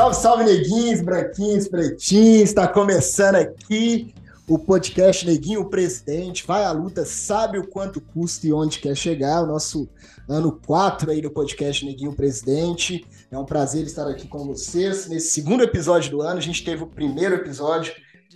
Salve, salve, neguinhos, branquinhos, pretinhos. Está começando aqui o podcast Neguinho Presidente. Vai à luta, sabe o quanto custa e onde quer chegar. O nosso ano 4 aí do podcast Neguinho Presidente. É um prazer estar aqui com vocês. Nesse segundo episódio do ano, a gente teve o primeiro episódio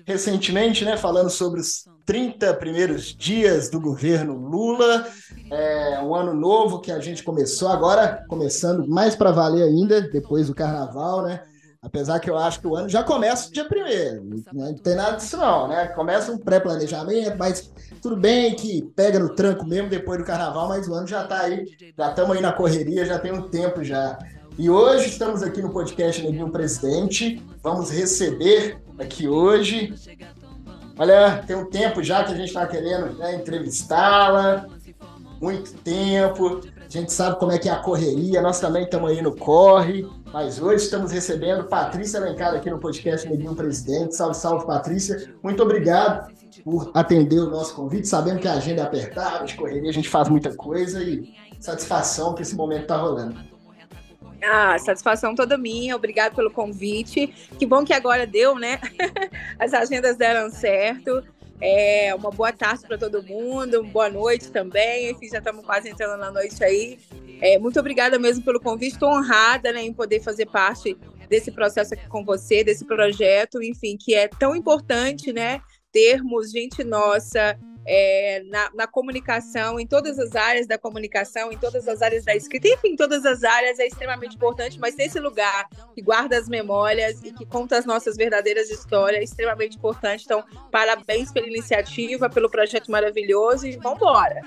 recentemente, né, falando sobre os 30 primeiros dias do governo Lula, é um ano novo que a gente começou agora, começando mais para valer ainda, depois do carnaval, né? Apesar que eu acho que o ano já começa dia primeiro, né? não tem nada disso não, né? Começa um pré-planejamento, mas tudo bem que pega no tranco mesmo depois do carnaval, mas o ano já está aí, já estamos aí na correria, já tem um tempo já. E hoje estamos aqui no podcast Neguinho Presidente, vamos receber aqui hoje Olha, tem um tempo já que a gente está querendo né, entrevistá-la, muito tempo. A gente sabe como é que é a correria, nós também estamos aí no corre, mas hoje estamos recebendo Patrícia Alencar aqui no podcast Neguinho Presidente. Salve, salve, Patrícia. Muito obrigado por atender o nosso convite, sabendo que a agenda é apertada, de correria, a gente faz muita coisa e satisfação que esse momento está rolando. Ah, satisfação toda minha, obrigado pelo convite. Que bom que agora deu, né? As agendas deram certo. É, uma boa tarde para todo mundo, boa noite também. Enfim, já estamos quase entrando na noite aí. É, muito obrigada mesmo pelo convite. Estou honrada né, em poder fazer parte desse processo aqui com você, desse projeto, enfim, que é tão importante, né? Termos gente nossa é, na, na, comunicação, em todas as áreas da comunicação, em todas as áreas da escrita, enfim, em todas as áreas é extremamente importante, mas ter esse lugar que guarda as memórias e que conta as nossas verdadeiras histórias é extremamente importante. Então, parabéns pela iniciativa, pelo projeto maravilhoso e vamos embora.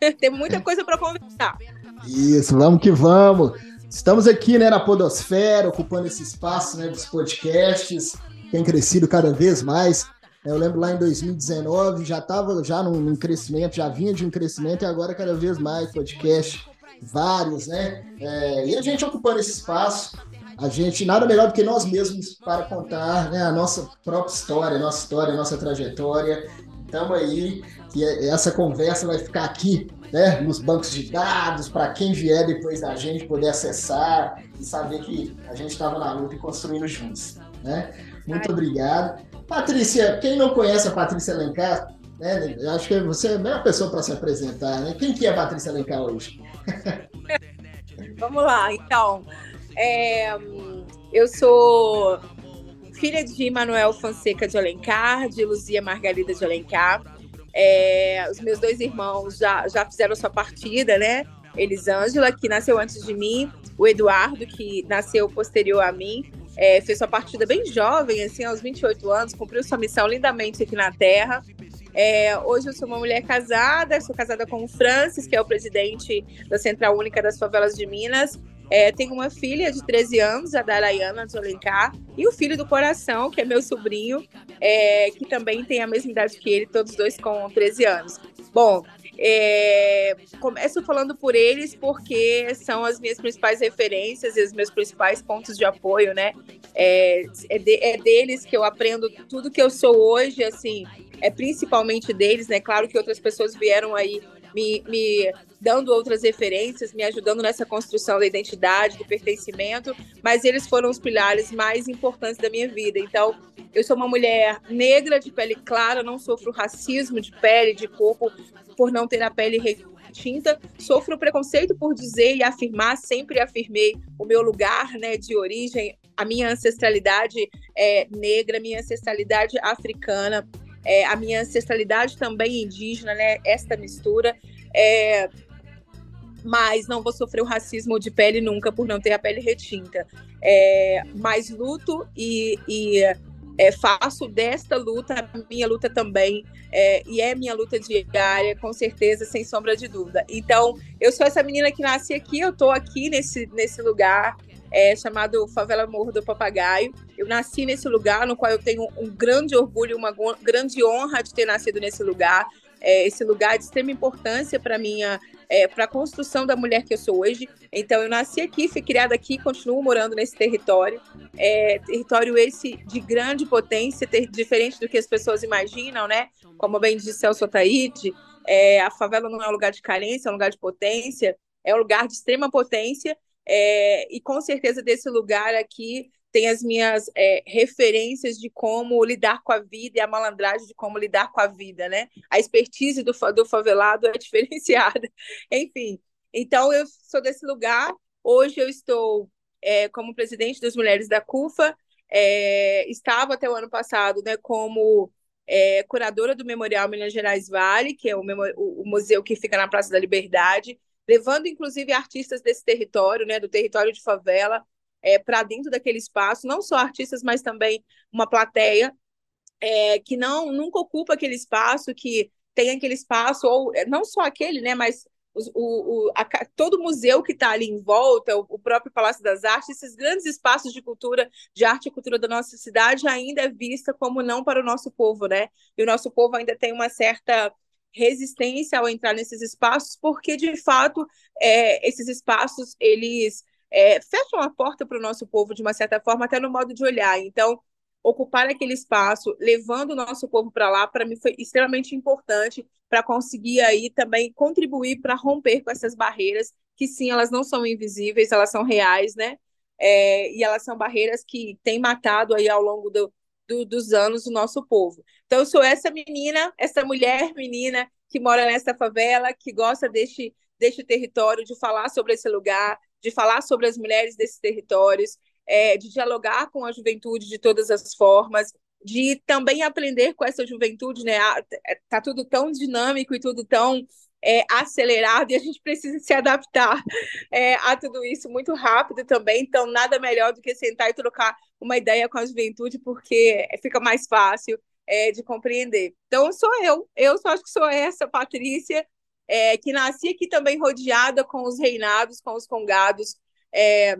Tem muita coisa para conversar. Isso, vamos que vamos. Estamos aqui né, na Podosfera, ocupando esse espaço né, dos podcasts, tem crescido cada vez mais. Eu lembro lá em 2019, já estava já num, num, crescimento, já vinha de um crescimento e agora cada vez mais podcast, vários, né? É, e a gente ocupando esse espaço, a gente nada melhor do que nós mesmos para contar né, a nossa própria história, nossa história, nossa trajetória. Estamos aí, e essa conversa vai ficar aqui, né, nos bancos de dados, para quem vier depois da gente poder acessar e saber que a gente estava na luta e construindo juntos. Né? Muito obrigado. Patrícia, quem não conhece a Patrícia Alencar, né, acho que você é a melhor pessoa para se apresentar. Né? Quem que é a Patrícia Alencar hoje? Vamos lá, então. É, eu sou filha de Manuel Fonseca de Alencar, de Luzia Margarida de Alencar. É, os meus dois irmãos já, já fizeram sua partida, né? Elisângela, que nasceu antes de mim, o Eduardo, que nasceu posterior a mim, é, fez sua partida bem jovem, assim, aos 28 anos, cumpriu sua missão lindamente aqui na Terra. É, hoje eu sou uma mulher casada, sou casada com o Francis, que é o presidente da Central Única das Favelas de Minas. É, tenho uma filha de 13 anos, a Darayana de Alencar, e o filho do coração, que é meu sobrinho, é, que também tem a mesma idade que ele, todos dois com 13 anos. Bom, é, começo falando por eles porque são as minhas principais referências e os meus principais pontos de apoio, né? É, é, de, é, deles que eu aprendo tudo que eu sou hoje, assim, é principalmente deles, né? Claro que outras pessoas vieram aí me, me dando outras referências, me ajudando nessa construção da identidade, do pertencimento, mas eles foram os pilares mais importantes da minha vida. Então, eu sou uma mulher negra, de pele clara, não sofro racismo de pele, de corpo, por não ter a pele retinta. Sofro preconceito por dizer e afirmar, sempre afirmei o meu lugar né, de origem, a minha ancestralidade é, negra, minha ancestralidade africana, é, a minha ancestralidade também indígena, né, esta mistura. É, mas não vou sofrer o racismo de pele nunca por não ter a pele retinta. É, mas luto e, e é, faço desta luta minha luta também, é, e é minha luta diária, com certeza, sem sombra de dúvida. Então, eu sou essa menina que nasce aqui, eu estou aqui nesse, nesse lugar é, chamado Favela Morro do Papagaio. Eu nasci nesse lugar, no qual eu tenho um grande orgulho, uma grande honra de ter nascido nesse lugar. É, esse lugar de extrema importância para minha é, para a construção da mulher que eu sou hoje. Então, eu nasci aqui, fui criada aqui, continuo morando nesse território. É, território esse de grande potência, ter, diferente do que as pessoas imaginam, né? Como bem disse Celso Ataíde, é, a favela não é um lugar de carência, é um lugar de potência, é um lugar de extrema potência. É, e com certeza desse lugar aqui tem as minhas é, referências de como lidar com a vida e a malandragem de como lidar com a vida, né? A expertise do, do favelado é diferenciada. Enfim, então eu sou desse lugar. Hoje eu estou é, como presidente das Mulheres da CUFA, é, estava até o ano passado né, como é, curadora do Memorial Minas Gerais Vale, que é o, o, museu que fica na Praça da Liberdade, levando inclusive artistas desse território, né, do território de favela, é, para dentro daquele espaço, não só artistas, mas também uma plateia é, que não nunca ocupa aquele espaço, que tem aquele espaço, ou é, não só aquele, né, mas o, o, a, todo o museu que está ali em volta, o, o, próprio Palácio das Artes, esses grandes espaços de cultura, de arte e cultura da nossa cidade, ainda é vista como não para o nosso povo, né? E o nosso povo ainda tem uma certa resistência ao entrar nesses espaços, porque de fato é, esses espaços eles é, fecham a porta para o nosso povo de uma certa forma, até no modo de olhar. Então ocupar aquele espaço, levando o nosso povo para lá, para mim foi extremamente importante para conseguir aí também contribuir para romper com essas barreiras, que sim, elas não são invisíveis, elas são reais, né? É, e elas são barreiras que têm matado aí ao longo do, do, dos anos o nosso povo. Então, eu sou essa menina, essa mulher menina que mora nessa favela, que gosta deste, deste território, de falar sobre esse lugar, de falar sobre as mulheres desses territórios, é, de dialogar com a juventude de todas as formas, de também aprender com essa juventude, né? É, tá tudo tão dinâmico e tudo tão é, acelerado e a gente precisa se adaptar é, a tudo isso muito rápido também. Então, nada melhor do que sentar e trocar uma ideia com a juventude, porque fica mais fácil é, de compreender. Então, sou eu, eu só acho que sou essa, Patrícia, é, que nasci aqui também rodeada com os reinados, com os congados. É,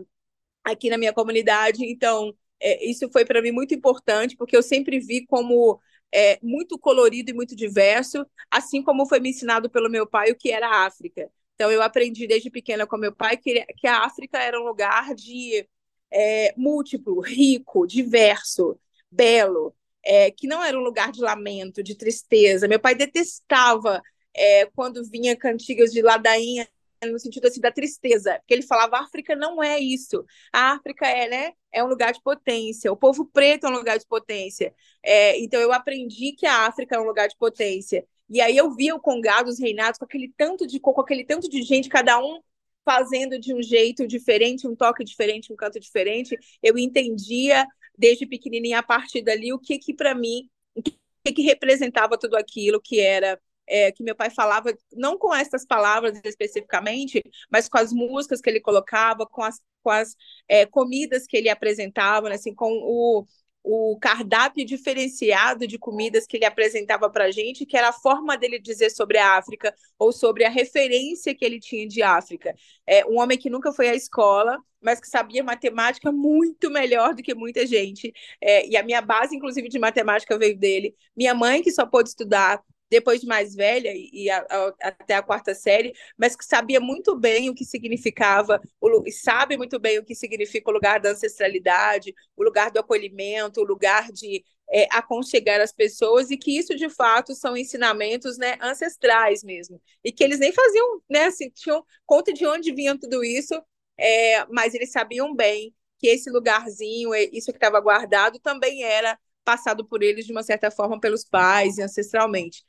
aqui na minha comunidade. Então, é, isso foi para mim muito importante, porque eu sempre vi como é, muito colorido e muito diverso, assim como foi me ensinado pelo meu pai o que era a África. Então, eu aprendi desde pequena com meu pai que, que a África era um lugar de é, múltiplo, rico, diverso, belo, é, que não era um lugar de lamento, de tristeza. Meu pai detestava é, quando vinha cantigas de ladainha no sentido assim da tristeza, porque ele falava a África não é isso. A África é, né, é um lugar de potência. O povo preto é um lugar de potência. É, então eu aprendi que a África é um lugar de potência. E aí eu via o Congado, os reinados, com aquele tanto de com aquele tanto de gente, cada um fazendo de um jeito diferente, um toque diferente, um canto diferente. Eu entendia desde pequenininha a partir dali o que que para mim, o que, que representava tudo aquilo que era é, que meu pai falava, não com essas palavras especificamente, mas com as músicas que ele colocava, com as, com as é, comidas que ele apresentava, né, assim, com o, o cardápio diferenciado de comidas que ele apresentava para a gente, que era a forma dele dizer sobre a África ou sobre a referência que ele tinha de África. É um homem que nunca foi à escola, mas que sabia matemática muito melhor do que muita gente. É, e a minha base, inclusive, de matemática veio dele. Minha mãe, que só pôde estudar depois de mais velha e a, a, até a quarta série, mas que sabia muito bem o que significava, o, e sabe muito bem o que significa o lugar da ancestralidade, o lugar do acolhimento, o lugar de é, aconchegar as pessoas, e que isso de fato são ensinamentos né, ancestrais mesmo, e que eles nem faziam, né, assim, tinham conta de onde vinha tudo isso, é, mas eles sabiam bem que esse lugarzinho, isso que estava guardado, também era passado por eles de uma certa forma pelos pais ancestralmente.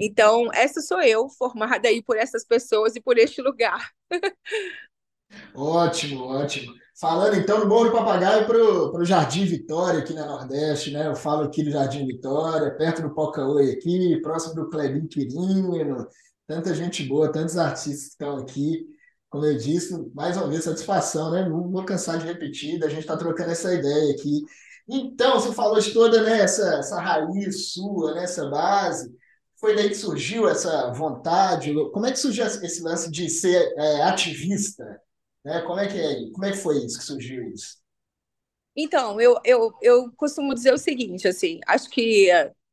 Então, essa sou eu, formada aí por essas pessoas e por este lugar. Ótimo, ótimo. Falando então do Morro do Papagaio para o Jardim Vitória, aqui na Nordeste, né? Eu falo aqui do Jardim Vitória, perto do Pocaoi aqui, próximo do Clebinho Quirino, tanta gente boa, tantos artistas que estão aqui. Como eu disse, mais uma vez, satisfação, né? Não vou cansar de repetir, a gente está trocando essa ideia aqui. Então, você falou de toda né, essa, essa raiz sua, né, essa base. Foi daí que surgiu essa vontade? Como é que surgiu esse lance de ser é, ativista? Né? Como, é que é, como é que foi isso que surgiu isso? Então, eu, eu, eu costumo dizer o seguinte, assim, acho que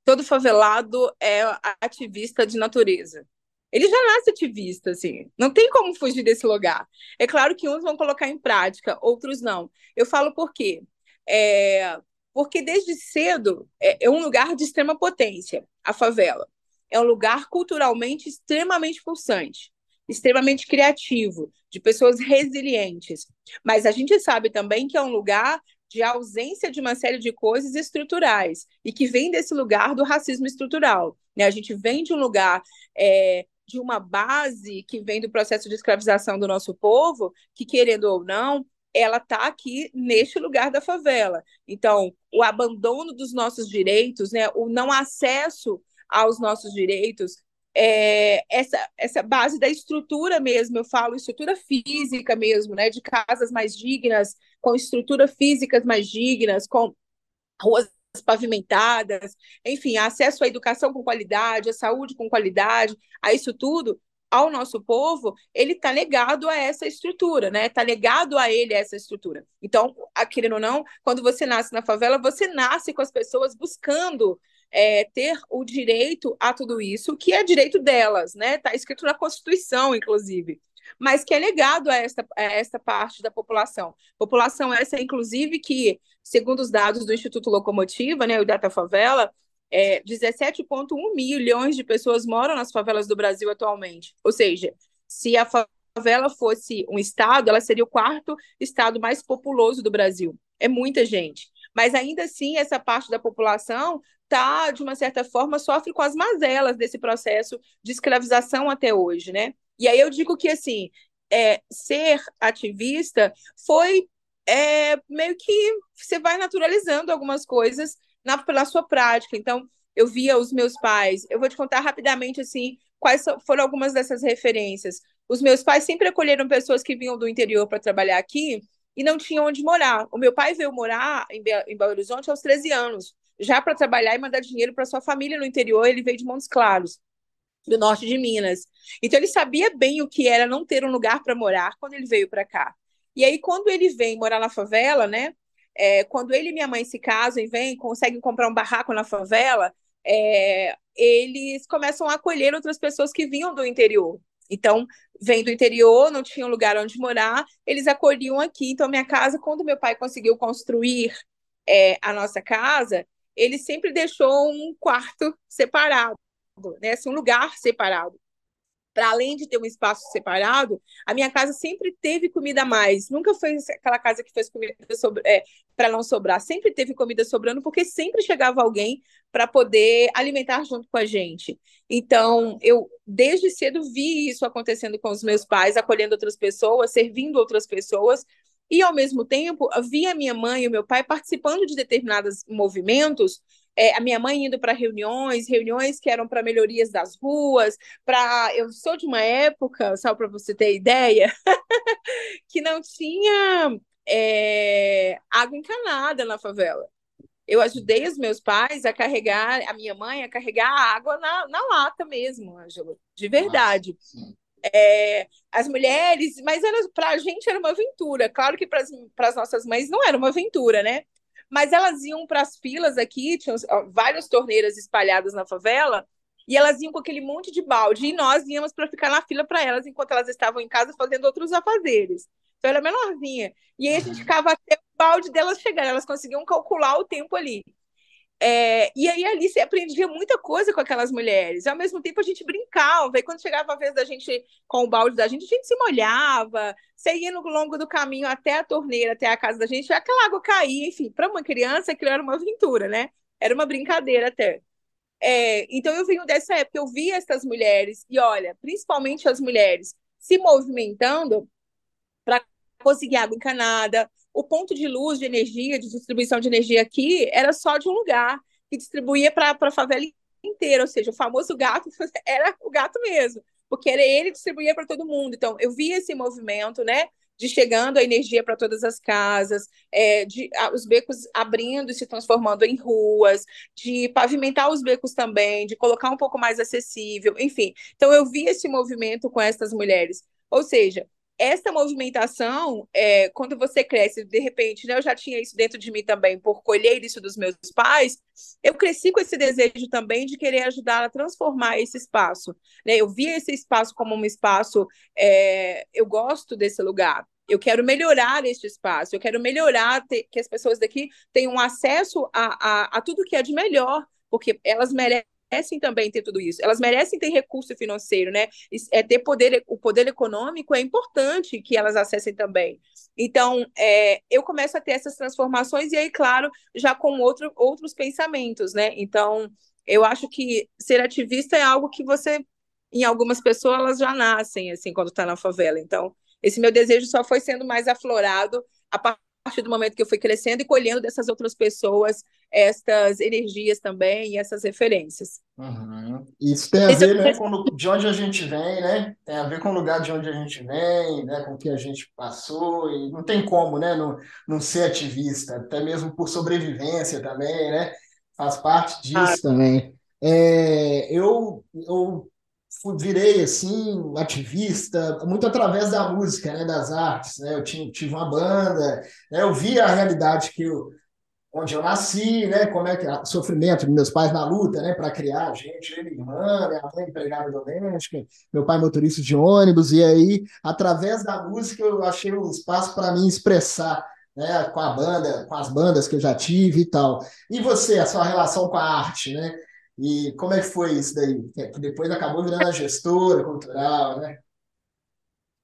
todo favelado é ativista de natureza. Ele já nasce ativista, assim, não tem como fugir desse lugar. É claro que uns vão colocar em prática, outros não. Eu falo por quê? É, porque desde cedo é, é um lugar de extrema potência, a favela é um lugar culturalmente extremamente pulsante, extremamente criativo, de pessoas resilientes. Mas a gente sabe também que é um lugar de ausência de uma série de coisas estruturais e que vem desse lugar do racismo estrutural. Né? A gente vem de um lugar é, de uma base que vem do processo de escravização do nosso povo, que querendo ou não, ela está aqui neste lugar da favela. Então, o abandono dos nossos direitos, né, o não acesso aos nossos direitos, é, essa, essa base da estrutura mesmo, eu falo estrutura física mesmo, né, de casas mais dignas, com estruturas físicas mais dignas, com ruas pavimentadas, enfim, acesso à educação com qualidade, à saúde com qualidade, a isso tudo, ao nosso povo, ele está legado a essa estrutura, né? Está legado a ele essa estrutura. Então, querendo ou não, quando você nasce na favela, você nasce com as pessoas buscando é, ter o direito a tudo isso, que é direito delas, né? Está escrito na Constituição, inclusive. Mas que é legado a esta, a esta parte da população. População essa, inclusive, que, segundo os dados do Instituto Locomotiva, né, o Data Favela, é, 17,1 milhões de pessoas moram nas favelas do Brasil atualmente. Ou seja, se a favela fosse um estado, ela seria o quarto estado mais populoso do Brasil. É muita gente. Mas ainda assim, essa parte da população tá, de uma certa forma, sofre com as mazelas desse processo de escravização até hoje, né? E aí eu digo que, assim, é, ser ativista foi é, meio que você vai naturalizando algumas coisas na, pela sua prática. Então, eu via os meus pais. Eu vou te contar rapidamente assim quais foram algumas dessas referências. Os meus pais sempre acolheram pessoas que vinham do interior para trabalhar aqui e não tinham onde morar. O meu pai veio morar em, Be em Belo Horizonte aos 13 anos, já para trabalhar e mandar dinheiro para sua família no interior. Ele veio de Montes Claros, do norte de Minas. Então ele sabia bem o que era não ter um lugar para morar quando ele veio para cá. E aí quando ele vem morar na favela, né? É, quando ele e minha mãe se casam e vêm, conseguem comprar um barraco na favela, é, eles começam a acolher outras pessoas que vinham do interior. Então, vem do interior, não tinha um lugar onde morar, eles acolhiam aqui. Então, minha casa, quando meu pai conseguiu construir é, a nossa casa, ele sempre deixou um quarto separado, né? Assim, um lugar separado para além de ter um espaço separado, a minha casa sempre teve comida a mais. Nunca foi aquela casa que fez comida é, para não sobrar. Sempre teve comida sobrando, porque sempre chegava alguém para poder alimentar junto com a gente. Então, eu desde cedo vi isso acontecendo com os meus pais, acolhendo outras pessoas, servindo outras pessoas. E, ao mesmo tempo, via minha mãe e o meu pai participando de determinados movimentos é, a minha mãe indo para reuniões, reuniões que eram para melhorias das ruas, para eu sou de uma época, só para você ter ideia, que não tinha é, água encanada na favela. Eu ajudei os meus pais a carregar, a minha mãe a carregar a água na, na lata mesmo, Ângelo, de verdade. É, as mulheres, mas para a gente era uma aventura. Claro que para as nossas mães não era uma aventura, né? Mas elas iam para as filas aqui, tinham várias torneiras espalhadas na favela, e elas iam com aquele monte de balde, e nós íamos para ficar na fila para elas enquanto elas estavam em casa fazendo outros afazeres. Então, era menorzinha. E aí a gente ficava até o balde delas chegar, elas conseguiam calcular o tempo ali. É, e aí ali você aprendia muita coisa com aquelas mulheres. E, ao mesmo tempo a gente brincava. E quando chegava a vez da gente com o balde da gente, a gente se molhava. Você ia no longo do caminho até a torneira, até a casa da gente, aquela água caía. Enfim, para uma criança aquilo era uma aventura, né? Era uma brincadeira até. É, então eu venho dessa época, eu vi essas mulheres, e olha, principalmente as mulheres se movimentando para conseguir água encanada, o ponto de luz, de energia, de distribuição de energia aqui era só de um lugar que distribuía para a favela inteira, ou seja, o famoso gato era o gato mesmo, porque era ele que distribuía para todo mundo. Então, eu vi esse movimento, né? de chegando a energia para todas as casas, é, de a, os becos abrindo e se transformando em ruas, de pavimentar os becos também, de colocar um pouco mais acessível, enfim. Então eu vi esse movimento com essas mulheres. Ou seja, essa movimentação, é, quando você cresce, de repente, né, eu já tinha isso dentro de mim também, por colher isso dos meus pais, eu cresci com esse desejo também de querer ajudar a transformar esse espaço. Né? Eu via esse espaço como um espaço, é, eu gosto desse lugar, eu quero melhorar este espaço, eu quero melhorar que as pessoas daqui tenham acesso a, a, a tudo que é de melhor, porque elas merecem merecem também ter tudo isso. Elas merecem ter recurso financeiro, né? É ter poder, o poder econômico é importante que elas acessem também. Então, é, eu começo a ter essas transformações e aí, claro, já com outro, outros pensamentos, né? Então, eu acho que ser ativista é algo que você, em algumas pessoas, elas já nascem, assim, quando está na favela. Então, esse meu desejo só foi sendo mais aflorado a partir do momento que eu fui crescendo e colhendo dessas outras pessoas estas energias também e essas referências. Uhum. Isso tem a ver né, com de onde a gente vem, né? Tem a ver com o lugar de onde a gente vem, né? com o que a gente passou, e não tem como né, não, não ser ativista, até mesmo por sobrevivência também, né? Faz parte disso ah. também. É, eu, eu virei assim ativista muito através da música, né, das artes, né? Eu tinha, tive uma banda, né? Eu via a realidade que eu, onde eu nasci, né? Como é que o sofrimento dos meus pais na luta, né, para criar a gente, eu e minha irmã, minha mãe empregada doméstica, meu pai motorista de ônibus e aí através da música eu achei um espaço para mim expressar né, com a banda, com as bandas que eu já tive e tal. E você, a sua relação com a arte, né? E como é que foi isso daí? É, que depois acabou virando a gestora cultural, né?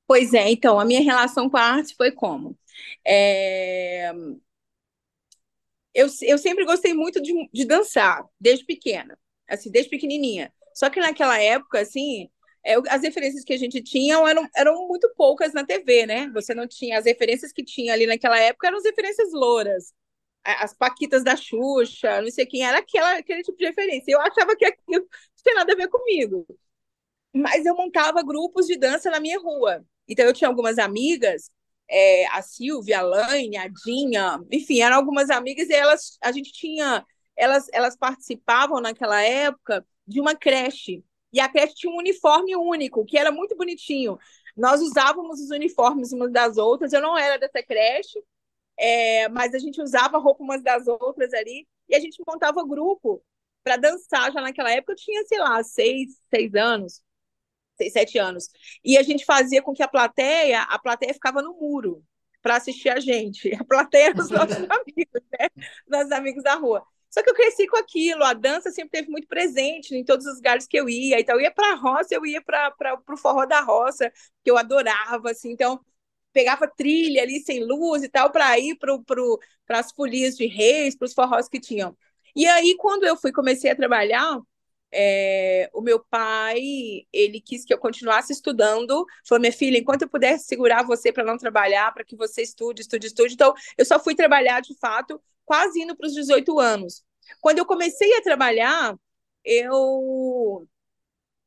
Pois é, então, a minha relação com a arte foi como? É... Eu, eu sempre gostei muito de, de dançar, desde pequena, assim, desde pequenininha. Só que naquela época, assim, é, as referências que a gente tinha eram, eram muito poucas na TV, né? Você não tinha, as referências que tinha ali naquela época eram as referências louras as Paquitas da Xuxa, não sei quem, era aquela, aquele tipo de referência. Eu achava que aquilo não tinha nada a ver comigo. Mas eu montava grupos de dança na minha rua. Então eu tinha algumas amigas, é, a Silvia, a Laine, a Dinha, enfim, eram algumas amigas e elas, a gente tinha, elas, elas participavam naquela época de uma creche. E a creche tinha um uniforme único, que era muito bonitinho. Nós usávamos os uniformes umas das outras. Eu não era dessa creche, é, mas a gente usava roupa umas das outras ali e a gente montava grupo para dançar já naquela época. Eu tinha, sei lá, seis, seis anos, seis, sete anos. E a gente fazia com que a plateia, a plateia ficava no muro para assistir a gente. A plateia era os nossos amigos, né? Nossos amigos da rua. Só que eu cresci com aquilo, a dança sempre teve muito presente em todos os lugares que eu ia. Então, eu ia para a roça, eu ia para o forró da roça, que eu adorava, assim. Então, pegava trilha ali sem luz e tal para ir para pro, as folias de reis, para os forrós que tinham. E aí, quando eu fui comecei a trabalhar, é, o meu pai ele quis que eu continuasse estudando. Falou, minha filha, enquanto eu pudesse segurar você para não trabalhar, para que você estude, estude, estude. Então, eu só fui trabalhar de fato quase indo para os 18 anos. Quando eu comecei a trabalhar, eu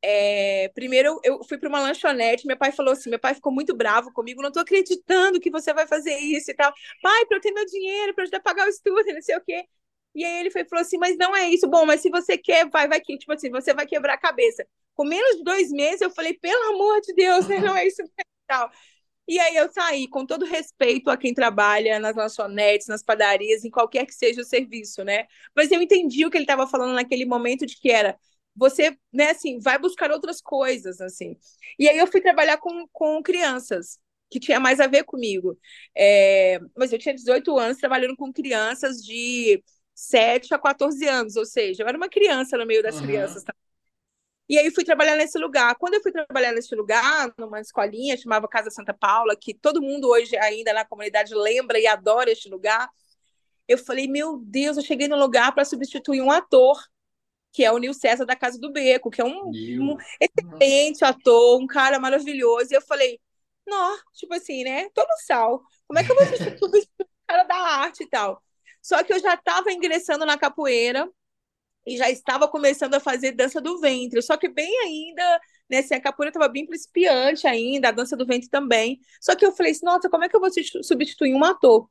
é, primeiro eu fui para uma lanchonete, meu pai falou assim, meu pai ficou muito bravo comigo, não estou acreditando que você vai fazer isso e tal. Pai, para eu ter meu dinheiro, para ajudar a pagar o estudo, não sei o quê. E aí ele foi, falou assim, mas não é isso. Bom, mas se você quer, vai, vai, tipo assim, você vai quebrar a cabeça. Com menos de dois meses, eu falei, pelo amor de Deus, né? Não é isso e tal. E aí eu saí, com todo respeito a quem trabalha nas lanchonetes, nas padarias, em qualquer que seja o serviço, né? Mas eu entendi o que ele estava falando naquele momento de que era você, né, assim, vai buscar outras coisas, assim. E aí eu fui trabalhar com, com crianças, que tinha mais a ver comigo. É, mas eu tinha 18 anos trabalhando com crianças de 7 a 14 anos, ou seja, eu era uma criança no meio das uhum. crianças. E aí fui trabalhar nesse lugar. Quando eu fui trabalhar nesse lugar, numa escolinha, chamava Casa Santa Paula, que todo mundo hoje ainda na comunidade lembra e adora este lugar, eu falei, meu Deus, eu cheguei no lugar para substituir um ator que é o Nil César da Casa do Beco, que é um, um excelente ator, um cara maravilhoso. E eu falei, não, tipo assim, né? Tô no sal. Como é que eu vou substituir o cara da arte e tal? Só que eu já estava ingressando na capoeira e já estava começando a fazer dança do ventre. Só que bem ainda, né? Assim, a capoeira estava bem principiante ainda, a dança do ventre também. Só que eu falei assim, nossa, como é que eu vou substituir um ator?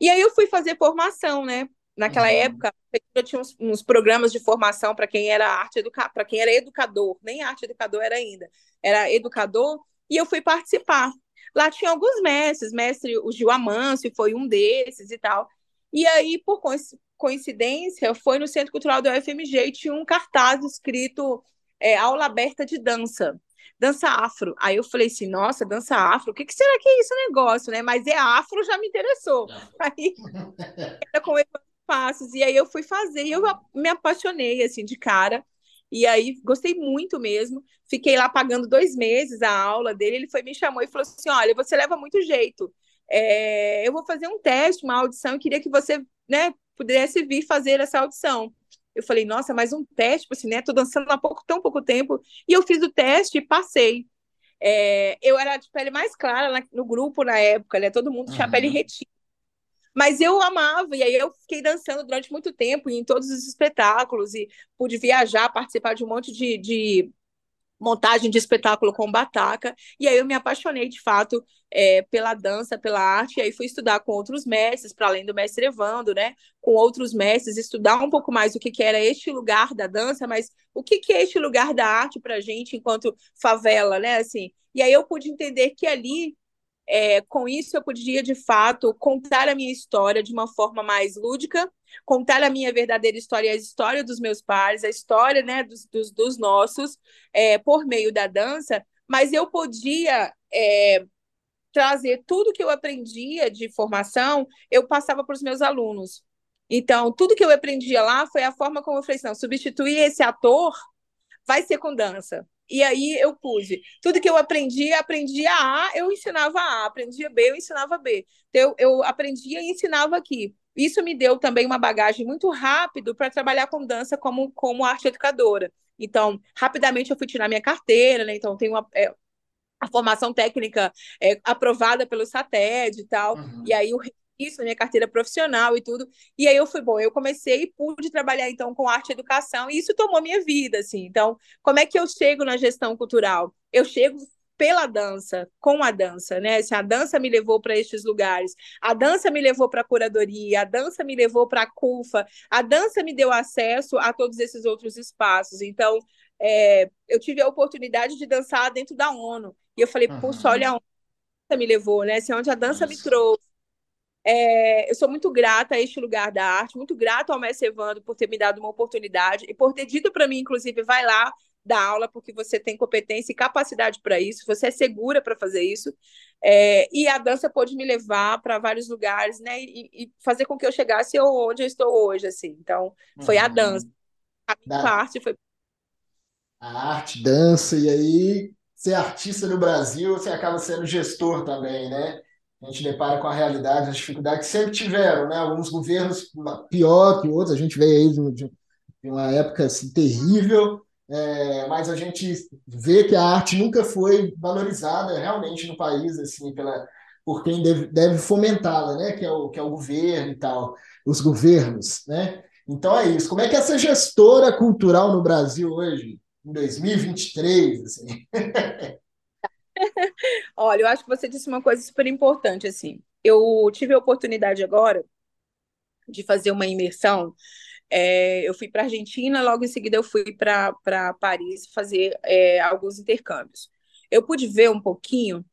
E aí eu fui fazer formação, né? Naquela uhum. época, eu tinha uns, uns programas de formação para quem era arte educa para quem era educador, nem arte educador era ainda, era educador, e eu fui participar. Lá tinha alguns mestres, mestre o Gil Amâncio foi um desses e tal. E aí, por coincidência, foi no Centro Cultural do UFMG e tinha um cartaz escrito é, aula aberta de dança dança afro. Aí eu falei assim, nossa, dança afro, o que, que será que é esse negócio, né? Mas é afro, já me interessou. Aí, era com passos. E aí eu fui fazer e eu me apaixonei, assim, de cara. E aí gostei muito mesmo. Fiquei lá pagando dois meses a aula dele. Ele foi me chamou e falou assim: olha, você leva muito jeito. É, eu vou fazer um teste, uma audição, e queria que você né, pudesse vir fazer essa audição. Eu falei, nossa, mas um teste, tipo assim, né? Tô dançando há pouco, tão pouco tempo. E eu fiz o teste e passei. É, eu era de pele mais clara no grupo na época, né? Todo mundo tinha uhum. pele retinta. Mas eu amava, e aí eu fiquei dançando durante muito tempo em todos os espetáculos, e pude viajar, participar de um monte de, de montagem de espetáculo com bataca, e aí eu me apaixonei de fato é, pela dança, pela arte, e aí fui estudar com outros mestres, para além do mestre Evando, né, com outros mestres, estudar um pouco mais o que, que era este lugar da dança, mas o que, que é este lugar da arte para gente enquanto favela, né, assim, e aí eu pude entender que ali é, com isso, eu podia, de fato, contar a minha história de uma forma mais lúdica, contar a minha verdadeira história, a história dos meus pais, a história né, dos, dos, dos nossos, é, por meio da dança, mas eu podia é, trazer tudo que eu aprendia de formação, eu passava para os meus alunos. Então, tudo que eu aprendia lá foi a forma como eu falei não, substituir esse ator vai ser com dança. E aí eu pus. Tudo que eu aprendi, aprendia A, eu ensinava A, aprendia B, eu ensinava B. Então, eu, eu aprendia e ensinava aqui. Isso me deu também uma bagagem muito rápido para trabalhar com dança como, como arte educadora. Então, rapidamente eu fui tirar minha carteira, né? Então, tenho uma, é, a formação técnica é, aprovada pelo SATED e tal. Uhum. E aí o isso na minha carteira profissional e tudo. E aí eu fui, bom, eu comecei e pude trabalhar então com arte e educação, e isso tomou minha vida, assim. Então, como é que eu chego na gestão cultural? Eu chego pela dança, com a dança, né? Assim, a dança me levou para estes lugares, a dança me levou para a curadoria, a dança me levou para a CUFA, a dança me deu acesso a todos esses outros espaços. Então, é, eu tive a oportunidade de dançar dentro da ONU. E eu falei, uhum. puxa, olha onde a dança me levou, né? Assim, onde a dança Isso. me trouxe. É, eu sou muito grata a este lugar da arte, muito grata ao Mestre Evandro por ter me dado uma oportunidade e por ter dito para mim, inclusive, vai lá dar aula, porque você tem competência e capacidade para isso, você é segura para fazer isso. É, e a dança pôde me levar para vários lugares, né? E, e, fazer com que eu chegasse onde eu estou hoje, assim. Então, foi uhum. a dança. A minha da... parte foi. A arte, dança, e aí ser artista no Brasil, você acaba sendo gestor também, né? A gente depara com a realidade, as dificuldades que sempre tiveram, né? Alguns governos pior que outros, a gente veio aí de, uma época assim, terrível, é, mas a gente vê que a arte nunca foi valorizada realmente no país, assim, pela, por quem deve, deve fomentá-la, né? Que é, o, que é o governo e tal, os governos, né? Então é isso. Como é que essa gestora cultural no Brasil hoje, em 2023, assim? Olha, eu acho que você disse uma coisa super importante, assim. Eu tive a oportunidade agora de fazer uma imersão. É, eu fui para Argentina, logo em seguida eu fui para Paris fazer é, alguns intercâmbios. Eu pude ver um pouquinho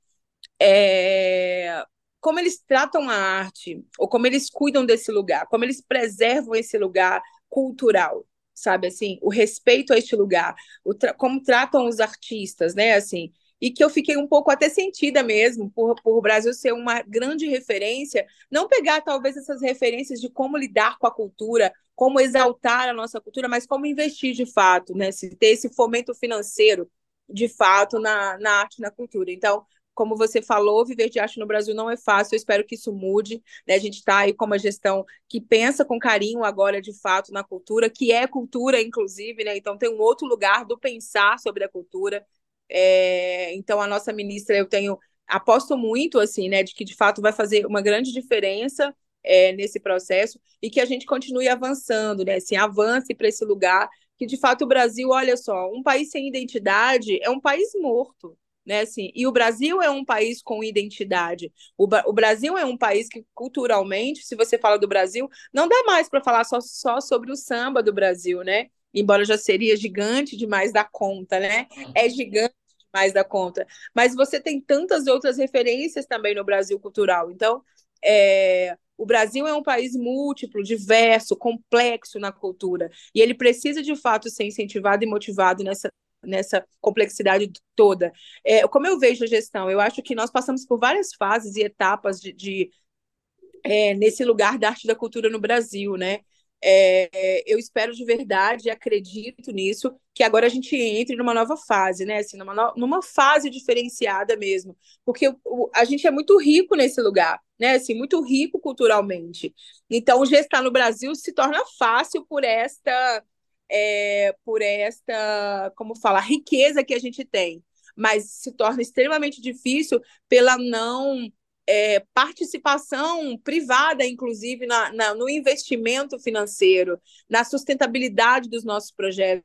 é, como eles tratam a arte, ou como eles cuidam desse lugar, como eles preservam esse lugar cultural, sabe assim, o respeito a este lugar, tra como tratam os artistas, né, assim, e que eu fiquei um pouco até sentida mesmo por, por o Brasil ser uma grande referência, não pegar talvez essas referências de como lidar com a cultura, como exaltar a nossa cultura, mas como investir de fato, né? Se ter esse fomento financeiro de fato na, na arte na cultura. Então, como você falou, viver de arte no Brasil não é fácil, eu espero que isso mude. Né? A gente está aí com uma gestão que pensa com carinho agora, de fato, na cultura, que é cultura, inclusive, né? Então tem um outro lugar do pensar sobre a cultura. É, então, a nossa ministra, eu tenho aposto muito, assim, né, de que de fato vai fazer uma grande diferença é, nesse processo e que a gente continue avançando, né, assim, avance para esse lugar que de fato o Brasil, olha só, um país sem identidade é um país morto, né, assim, e o Brasil é um país com identidade. O, o Brasil é um país que culturalmente, se você fala do Brasil, não dá mais para falar só, só sobre o samba do Brasil, né? Embora já seria gigante demais da conta, né? É gigante demais da conta. Mas você tem tantas outras referências também no Brasil cultural. Então, é, o Brasil é um país múltiplo, diverso, complexo na cultura. E ele precisa, de fato, ser incentivado e motivado nessa, nessa complexidade toda. É, como eu vejo a gestão, eu acho que nós passamos por várias fases e etapas de, de é, nesse lugar da arte e da cultura no Brasil, né? É, eu espero de verdade, acredito nisso, que agora a gente entre numa nova fase, né? Assim, numa, numa fase diferenciada mesmo, porque o, a gente é muito rico nesse lugar, né? Assim, muito rico culturalmente. Então, gestar no Brasil se torna fácil por esta, é, por esta, como falar, riqueza que a gente tem, mas se torna extremamente difícil pela não é, participação privada, inclusive, na, na, no investimento financeiro, na sustentabilidade dos nossos projetos,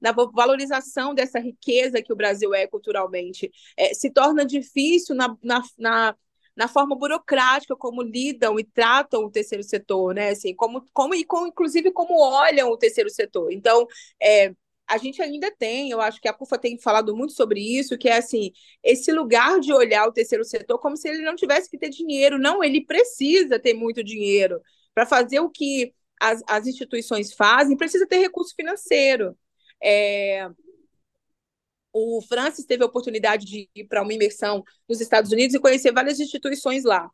na valorização dessa riqueza que o Brasil é culturalmente. É, se torna difícil na, na, na, na, forma burocrática como lidam e tratam o terceiro setor, né? Assim, como, como, e com, inclusive como olham o terceiro setor. Então, é, a gente ainda tem, eu acho que a CUFA tem falado muito sobre isso, que é assim, esse lugar de olhar o terceiro setor como se ele não tivesse que ter dinheiro. Não, ele precisa ter muito dinheiro. Para fazer o que as, as instituições fazem, precisa ter recurso financeiro. É... O Francis teve a oportunidade de ir para uma imersão nos Estados Unidos e conhecer várias instituições lá.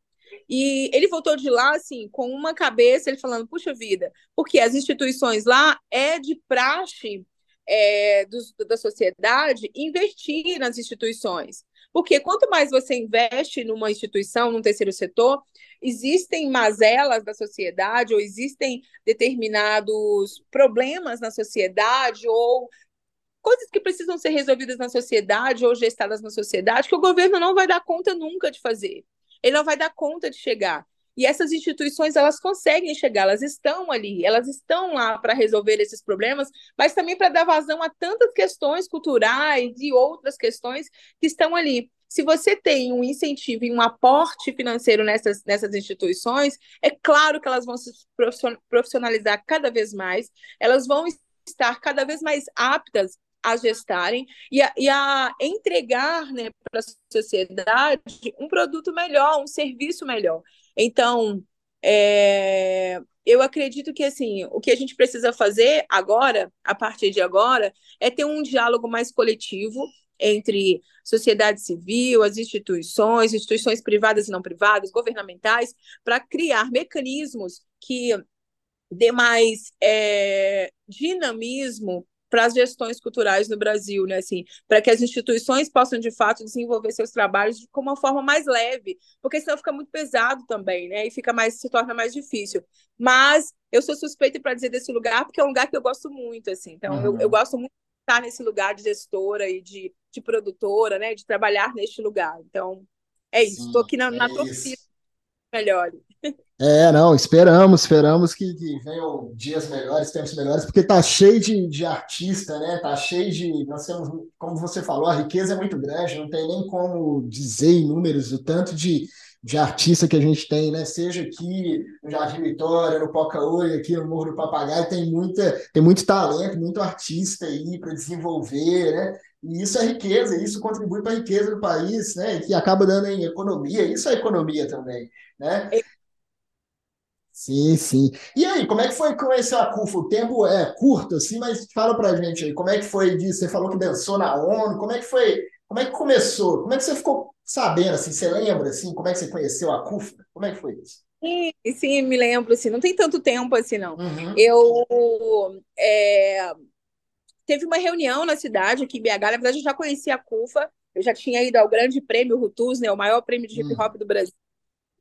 E ele voltou de lá, assim, com uma cabeça, ele falando, puxa vida, porque as instituições lá é de praxe é, do, da sociedade investir nas instituições. Porque quanto mais você investe numa instituição, num terceiro setor, existem mazelas da sociedade, ou existem determinados problemas na sociedade, ou coisas que precisam ser resolvidas na sociedade ou gestadas na sociedade, que o governo não vai dar conta nunca de fazer. Ele não vai dar conta de chegar. E essas instituições, elas conseguem chegar, elas estão ali, elas estão lá para resolver esses problemas, mas também para dar vazão a tantas questões culturais e outras questões que estão ali. Se você tem um incentivo e um aporte financeiro nessas, nessas instituições, é claro que elas vão se profissionalizar cada vez mais, elas vão estar cada vez mais aptas a gestarem e a, e a entregar né, para a sociedade um produto melhor, um serviço melhor. Então, é, eu acredito que assim, o que a gente precisa fazer agora, a partir de agora, é ter um diálogo mais coletivo entre sociedade civil, as instituições, instituições privadas e não privadas, governamentais, para criar mecanismos que dê mais é, dinamismo para as gestões culturais no Brasil, né? Assim, para que as instituições possam de fato desenvolver seus trabalhos com uma forma mais leve, porque senão fica muito pesado também, né? E fica mais se torna mais difícil. Mas eu sou suspeita para dizer desse lugar porque é um lugar que eu gosto muito, assim. Então uhum. eu, eu gosto muito de estar nesse lugar de gestora e de, de produtora, né? De trabalhar neste lugar. Então é isso. Estou aqui na, é na torcida melhore. É, não, esperamos, esperamos que, que, venham dias melhores, tempos melhores, porque tá cheio de, de artista, né? Tá cheio de. Nós temos, como você falou, a riqueza é muito grande, não tem nem como dizer em números o tanto de, de artista que a gente tem, né? Seja aqui no Jardim Vitória, no Poca Oi, aqui no Morro do Papagaio, tem, muita, tem muito talento, muito artista aí para desenvolver, né? E isso é riqueza, isso contribui para a riqueza do país, né? Que acaba dando em economia, isso é economia também, né? Sim, sim. E aí, como é que foi conhecer a CUFA? O tempo é curto, assim, mas fala pra gente aí, como é que foi disso? Você falou que dançou na ONU, como é que foi? Como é que começou? Como é que você ficou sabendo, assim, você lembra, assim, como é que você conheceu a CUFA? Como é que foi isso? Sim, sim, me lembro, assim, não tem tanto tempo assim, não. Uhum. Eu, é, teve uma reunião na cidade, aqui em BH, na verdade eu já conhecia a CUFA, eu já tinha ido ao Grande Prêmio Rutus, né, o maior prêmio de hip hop do Brasil,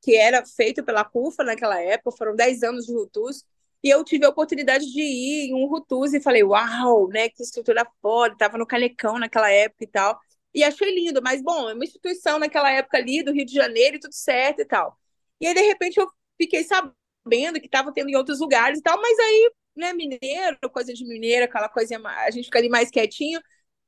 que era feito pela CUFA naquela época, foram 10 anos de Rutus, e eu tive a oportunidade de ir em um Rutus e falei, uau, né, que estrutura foda, tava no Calecão naquela época e tal, e achei lindo, mas, bom, é uma instituição naquela época ali, do Rio de Janeiro, e tudo certo e tal. E aí, de repente, eu fiquei sabendo que estava tendo em outros lugares e tal, mas aí, né, mineiro, coisa de mineiro, aquela coisinha, a gente fica ali mais quietinho,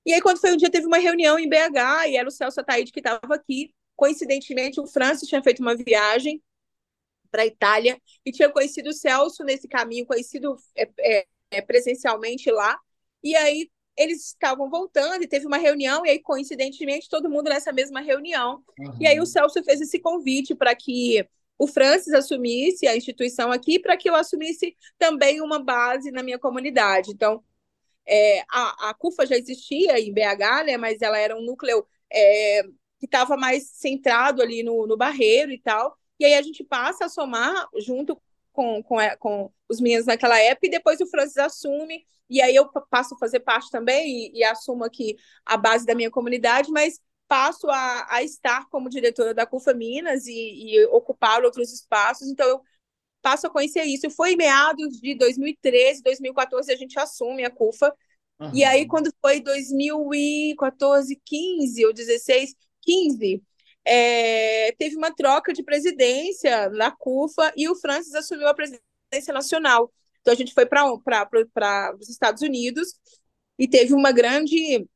e aí, quando foi um dia, teve uma reunião em BH, e era o Celso Ataíde que estava aqui, Coincidentemente, o Francis tinha feito uma viagem para a Itália e tinha conhecido o Celso nesse caminho, conhecido é, é, é, presencialmente lá. E aí eles estavam voltando e teve uma reunião, e aí, coincidentemente, todo mundo nessa mesma reunião. Uhum. E aí o Celso fez esse convite para que o Francis assumisse a instituição aqui, para que eu assumisse também uma base na minha comunidade. Então, é, a, a CUFA já existia em BH, né, mas ela era um núcleo é, que estava mais centrado ali no, no barreiro e tal. E aí a gente passa a somar junto com, com, com, os meninos naquela época, e depois o Francis assume, e aí eu passo a fazer parte também e, e assumo aqui a base da minha comunidade, mas passo a, a estar como diretora da CUFA Minas e, e, ocupar outros espaços, então eu passo a conhecer isso. Foi em meados de 2013, 2014 a gente assume a CUFA, uhum. e aí quando foi 2014, 15 ou 16, 15, é, teve uma troca de presidência na CUFA e o Francis assumiu a presidência nacional. Então a gente foi para os Estados Unidos e teve uma grande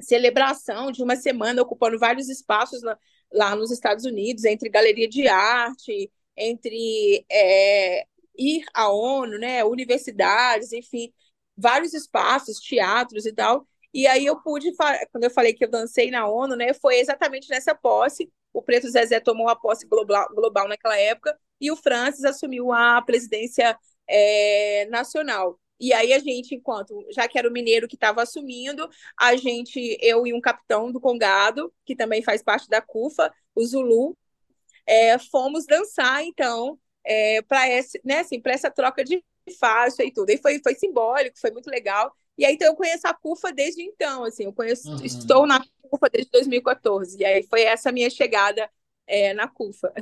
celebração de uma semana ocupando vários espaços na, lá nos Estados Unidos, entre galeria de arte, entre é, ir à ONU, né, universidades, enfim, vários espaços, teatros e tal. E aí eu pude, quando eu falei que eu dancei na ONU, né, foi exatamente nessa posse. O Preto Zezé tomou a posse global, global naquela época e o Francis assumiu a presidência é, nacional. E aí a gente, enquanto já que era o mineiro que estava assumindo, a gente, eu e um capitão do Congado, que também faz parte da CUFA, o Zulu, é, fomos dançar, então, é, para né, assim, essa troca de faixa e tudo. E foi, foi simbólico, foi muito legal. E aí, então, eu conheço a CUFA desde então, assim, eu conheço, uhum. estou na CUFA desde 2014. E aí foi essa minha chegada é, na CUFA.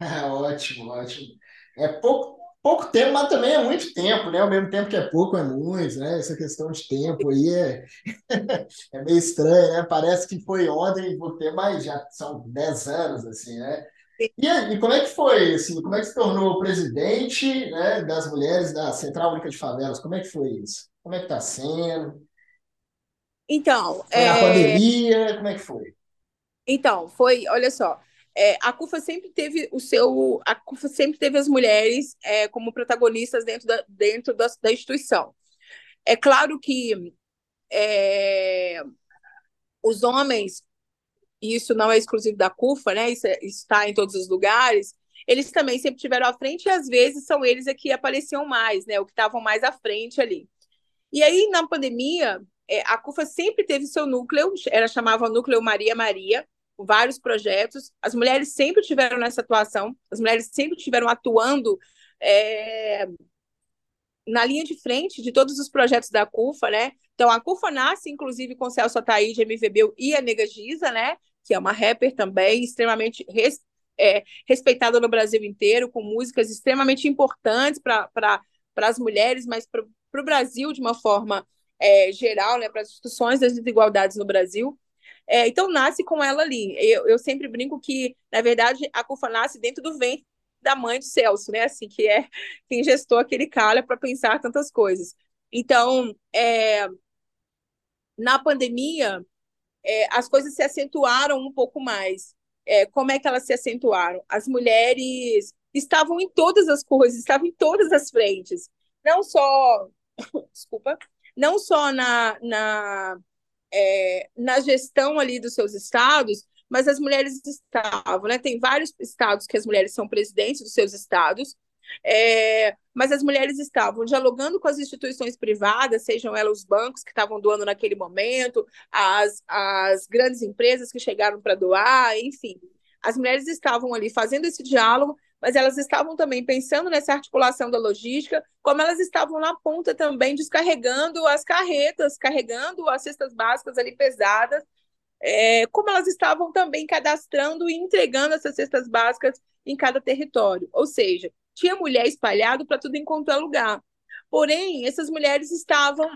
É, ótimo, ótimo. É pouco, pouco tempo, mas também é muito tempo, né? Ao mesmo tempo que é pouco, é muito, né? Essa questão de tempo aí é, é meio estranho, né? Parece que foi ontem, porque mas já são 10 anos, assim, né? E, e como é que foi, assim, como é que se tornou presidente, né, das mulheres da Central Única de Favelas? Como é que foi isso? Como é que está sendo? Então, foi é... na pandemia, como é que foi? Então, foi, olha só, é, a CUFA sempre teve o seu, a CUFA sempre teve as mulheres é, como protagonistas dentro da, dentro da, da instituição. É claro que é, os homens, e isso não é exclusivo da CUFA, né? Isso, é, está em todos os lugares. Eles também sempre tiveram à frente e às vezes são eles é que apareciam mais, né? O que estavam mais à frente ali. E aí na pandemia, é, a CUFA sempre teve seu núcleo, ela chamava Núcleo Maria Maria, vários projetos. As mulheres sempre tiveram nessa atuação, as mulheres sempre tiveram atuando é, na linha de frente de todos os projetos da CUFA, né? Então, a CUFA nasce, inclusive, com Celso Ataíde, MVB e a Nega Giza, né? Que é uma rapper também, extremamente res, é, respeitada no Brasil inteiro, com músicas extremamente importantes para as mulheres, mas para o Brasil de uma forma é, geral, né? Para as discussões das desigualdades no Brasil. É, então, nasce com ela ali. Eu, eu sempre brinco que, na verdade, a CUFA nasce dentro do ventre da mãe do Celso, né? Assim, que é quem gestou aquele cara para pensar tantas coisas. Então, é, na pandemia, é, as coisas se acentuaram um pouco mais. É, como é que elas se acentuaram? As mulheres estavam em todas as coisas, estavam em todas as frentes. Não só, desculpa, não só na, na é, na gestão ali dos seus estados, mas as mulheres estavam, né? Tem vários estados que as mulheres são presidentes dos seus estados, é, mas as mulheres estavam dialogando com as instituições privadas, sejam elas os bancos que estavam doando naquele momento, as, as grandes empresas que chegaram para doar, enfim. As mulheres estavam ali fazendo esse diálogo, mas elas estavam também pensando nessa articulação da logística, como elas estavam na ponta também descarregando as carretas, carregando as cestas básicas ali pesadas, é, como elas estavam também cadastrando e entregando essas cestas básicas em cada território. Ou seja, tinha mulher espalhado para tudo enquanto é lugar. Porém, essas mulheres estavam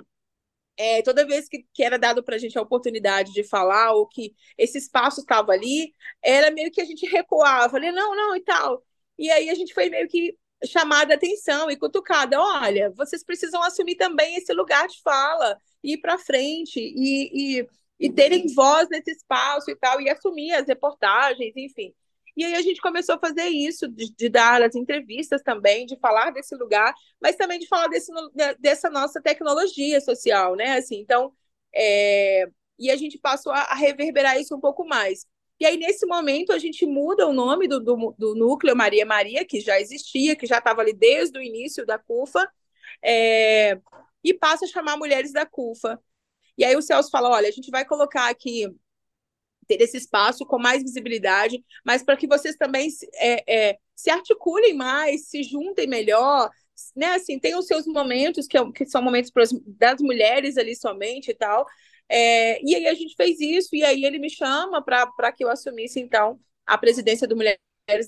é, toda vez que, que era dado para a gente a oportunidade de falar, ou que esse espaço estava ali, era meio que a gente recuava, ali, não, não, e tal. E aí a gente foi meio que chamada a atenção e cutucada. Olha, vocês precisam assumir também esse lugar de fala, ir para frente e, e, e terem voz nesse espaço e tal, e assumir as reportagens, enfim. E aí a gente começou a fazer isso, de, de, dar as entrevistas também, de falar desse lugar, mas também de falar desse, dessa nossa tecnologia social, né? Assim, então, é... e a gente passou a, a reverberar isso um pouco mais. E aí, nesse momento, a gente muda o nome do, do, do núcleo Maria Maria, que já existia, que já estava ali desde o início da CUFA, é, e passa a chamar Mulheres da CUFA. E aí o Celso fala: olha, a gente vai colocar aqui ter esse espaço com mais visibilidade, mas para que vocês também é, é, se articulem mais, se juntem melhor, né, assim, tem os seus momentos, que, é que são momentos das mulheres ali somente e tal. É, e aí a gente fez isso, e aí ele me chama para que eu assumisse, então, a presidência do Mulheres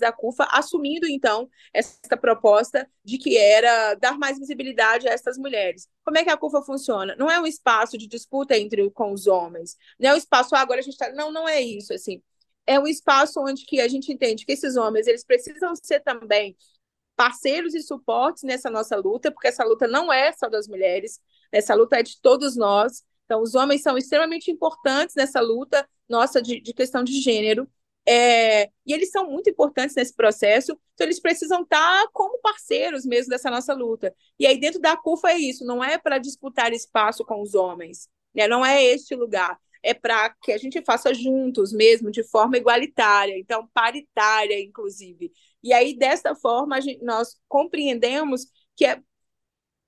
da CUFA, assumindo, então, essa proposta de que era dar mais visibilidade a essas mulheres. Como é que a CUFA funciona? Não é um espaço de disputa entre com os homens, não é um espaço, ah, agora a gente está... Não, não é isso, assim. É um espaço onde que a gente entende que esses homens, eles precisam ser também parceiros e suportes nessa nossa luta, porque essa luta não é só das mulheres, essa luta é de todos nós. Então, os homens são extremamente importantes nessa luta nossa de, de questão de gênero, é, e eles são muito importantes nesse processo, então eles precisam estar como parceiros mesmo dessa nossa luta. E aí, dentro da CUFA, é isso: não é para disputar espaço com os homens, né? não é este lugar. É para que a gente faça juntos mesmo, de forma igualitária, então paritária, inclusive. E aí, dessa forma, gente, nós compreendemos que é,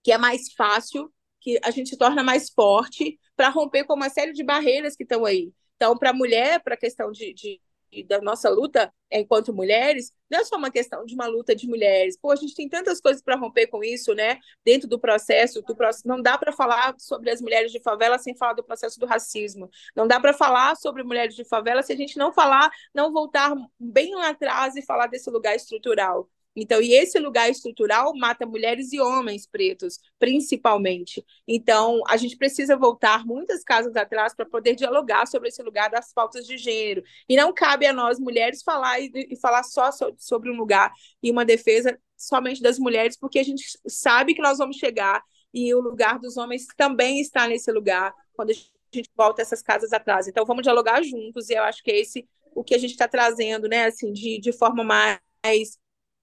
que é mais fácil, que a gente se torna mais forte para romper com uma série de barreiras que estão aí. Então, para a mulher, para a questão de, de da nossa luta enquanto mulheres, não é só uma questão de uma luta de mulheres. Pô, a gente tem tantas coisas para romper com isso, né? Dentro do processo, do processo não dá para falar sobre as mulheres de favela sem falar do processo do racismo. Não dá para falar sobre mulheres de favela se a gente não falar, não voltar bem lá atrás e falar desse lugar estrutural. Então, e esse lugar estrutural mata mulheres e homens pretos, principalmente. Então, a gente precisa voltar muitas casas atrás para poder dialogar sobre esse lugar das faltas de gênero. E não cabe a nós, mulheres, falar e, e falar só so, sobre um lugar e uma defesa somente das mulheres, porque a gente sabe que nós vamos chegar e o lugar dos homens também está nesse lugar quando a gente volta essas casas atrás. Então, vamos dialogar juntos, e eu acho que é esse o que a gente está trazendo, né, assim, de, de forma mais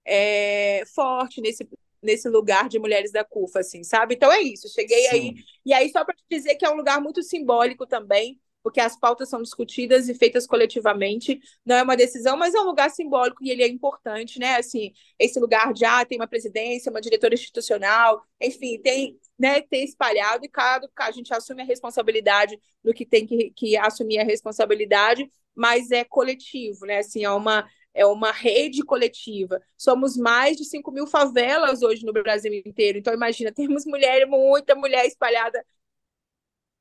é, forte nesse, nesse lugar de mulheres da CUFA, assim, sabe? Então é isso, cheguei Sim. aí. E aí, só para te dizer que é um lugar muito simbólico também, porque as pautas são discutidas e feitas coletivamente. Não é uma decisão, mas é um lugar simbólico e ele é importante, né? Assim, esse lugar de ah, tem uma presidência, uma diretora institucional, enfim, tem, né, ter espalhado e cada a gente assume a responsabilidade do que tem que, que assumir a responsabilidade, mas é coletivo, né? Assim, é uma é uma rede coletiva. Somos mais de 5 mil favelas hoje no Brasil inteiro. Então, imagina, temos mulher, muita mulher espalhada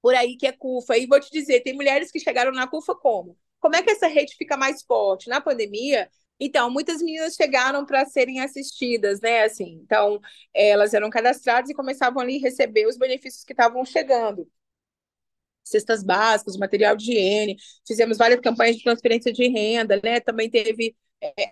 por aí que é CUFA. E vou te dizer, tem mulheres que chegaram na CUFA como? Como é que essa rede fica mais forte? Na pandemia, então, muitas meninas chegaram para serem assistidas, né? Assim, então, elas eram cadastradas e começavam ali a receber os benefícios que estavam chegando cestas básicas, material de higiene, fizemos várias campanhas de transferência de renda, né? Também teve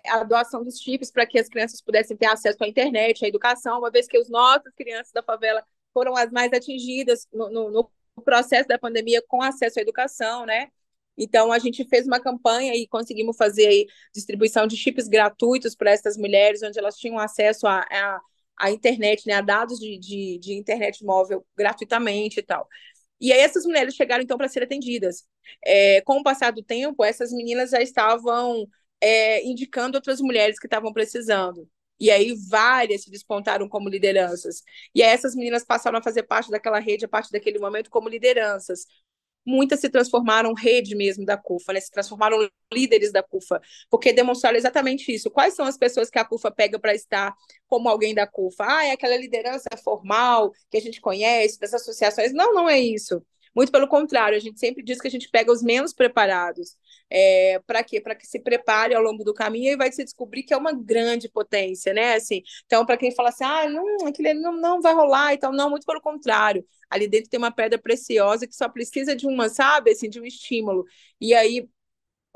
a doação dos chips para que as crianças pudessem ter acesso à internet, à educação, uma vez que os nossas crianças da favela foram as mais atingidas no, no, no processo da pandemia com acesso à educação, né? Então, a gente fez uma campanha e conseguimos fazer aí distribuição de chips gratuitos para essas mulheres, onde elas tinham acesso à a, a, a, internet, né, a dados de, de, de internet móvel gratuitamente e tal. E aí essas mulheres chegaram então para ser atendidas. É, com o passar do tempo, essas meninas já estavam é, indicando outras mulheres que estavam precisando. E aí várias se despontaram como lideranças. E aí essas meninas passaram a fazer parte daquela rede a partir daquele momento como lideranças muitas se transformaram rede mesmo da CUFA, né? se transformaram líderes da CUFA, porque demonstraram exatamente isso. Quais são as pessoas que a CUFA pega para estar como alguém da CUFA? Ah, é aquela liderança formal que a gente conhece, das associações. Não, não é isso. Muito pelo contrário, a gente sempre diz que a gente pega os menos preparados. É, para quê? Para que se prepare ao longo do caminho e vai se descobrir que é uma grande potência, né? Assim, então, para quem fala assim, ah, não, não, não vai rolar, então, não, muito pelo contrário. Ali dentro tem uma pedra preciosa que só precisa de uma, sabe, assim, de um estímulo. E aí,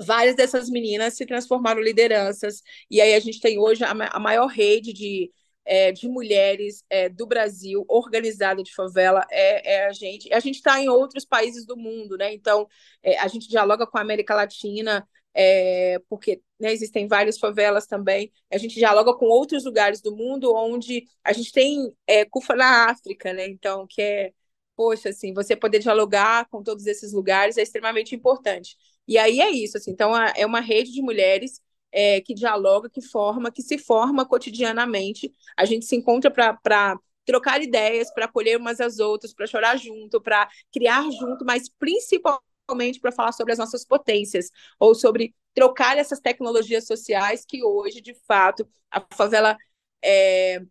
várias dessas meninas se transformaram lideranças. E aí a gente tem hoje a maior rede de é, de mulheres é, do Brasil, organizada de favela, é, é, a gente. A gente está em outros países do mundo, né? Então, é, a gente dialoga com a América Latina, é, porque né, existem várias favelas também. A gente dialoga com outros lugares do mundo, onde a gente tem é, CUFA na África, né? Então, que é, poxa, assim, você poder dialogar com todos esses lugares é extremamente importante. E aí é isso, assim, então é uma rede de mulheres é, que dialoga, que forma, que se forma cotidianamente. A gente se encontra para trocar ideias, para acolher umas às outras, para chorar junto, para criar junto, mas principalmente para falar sobre as nossas potências, ou sobre trocar essas tecnologias sociais que hoje, de fato, a favela é,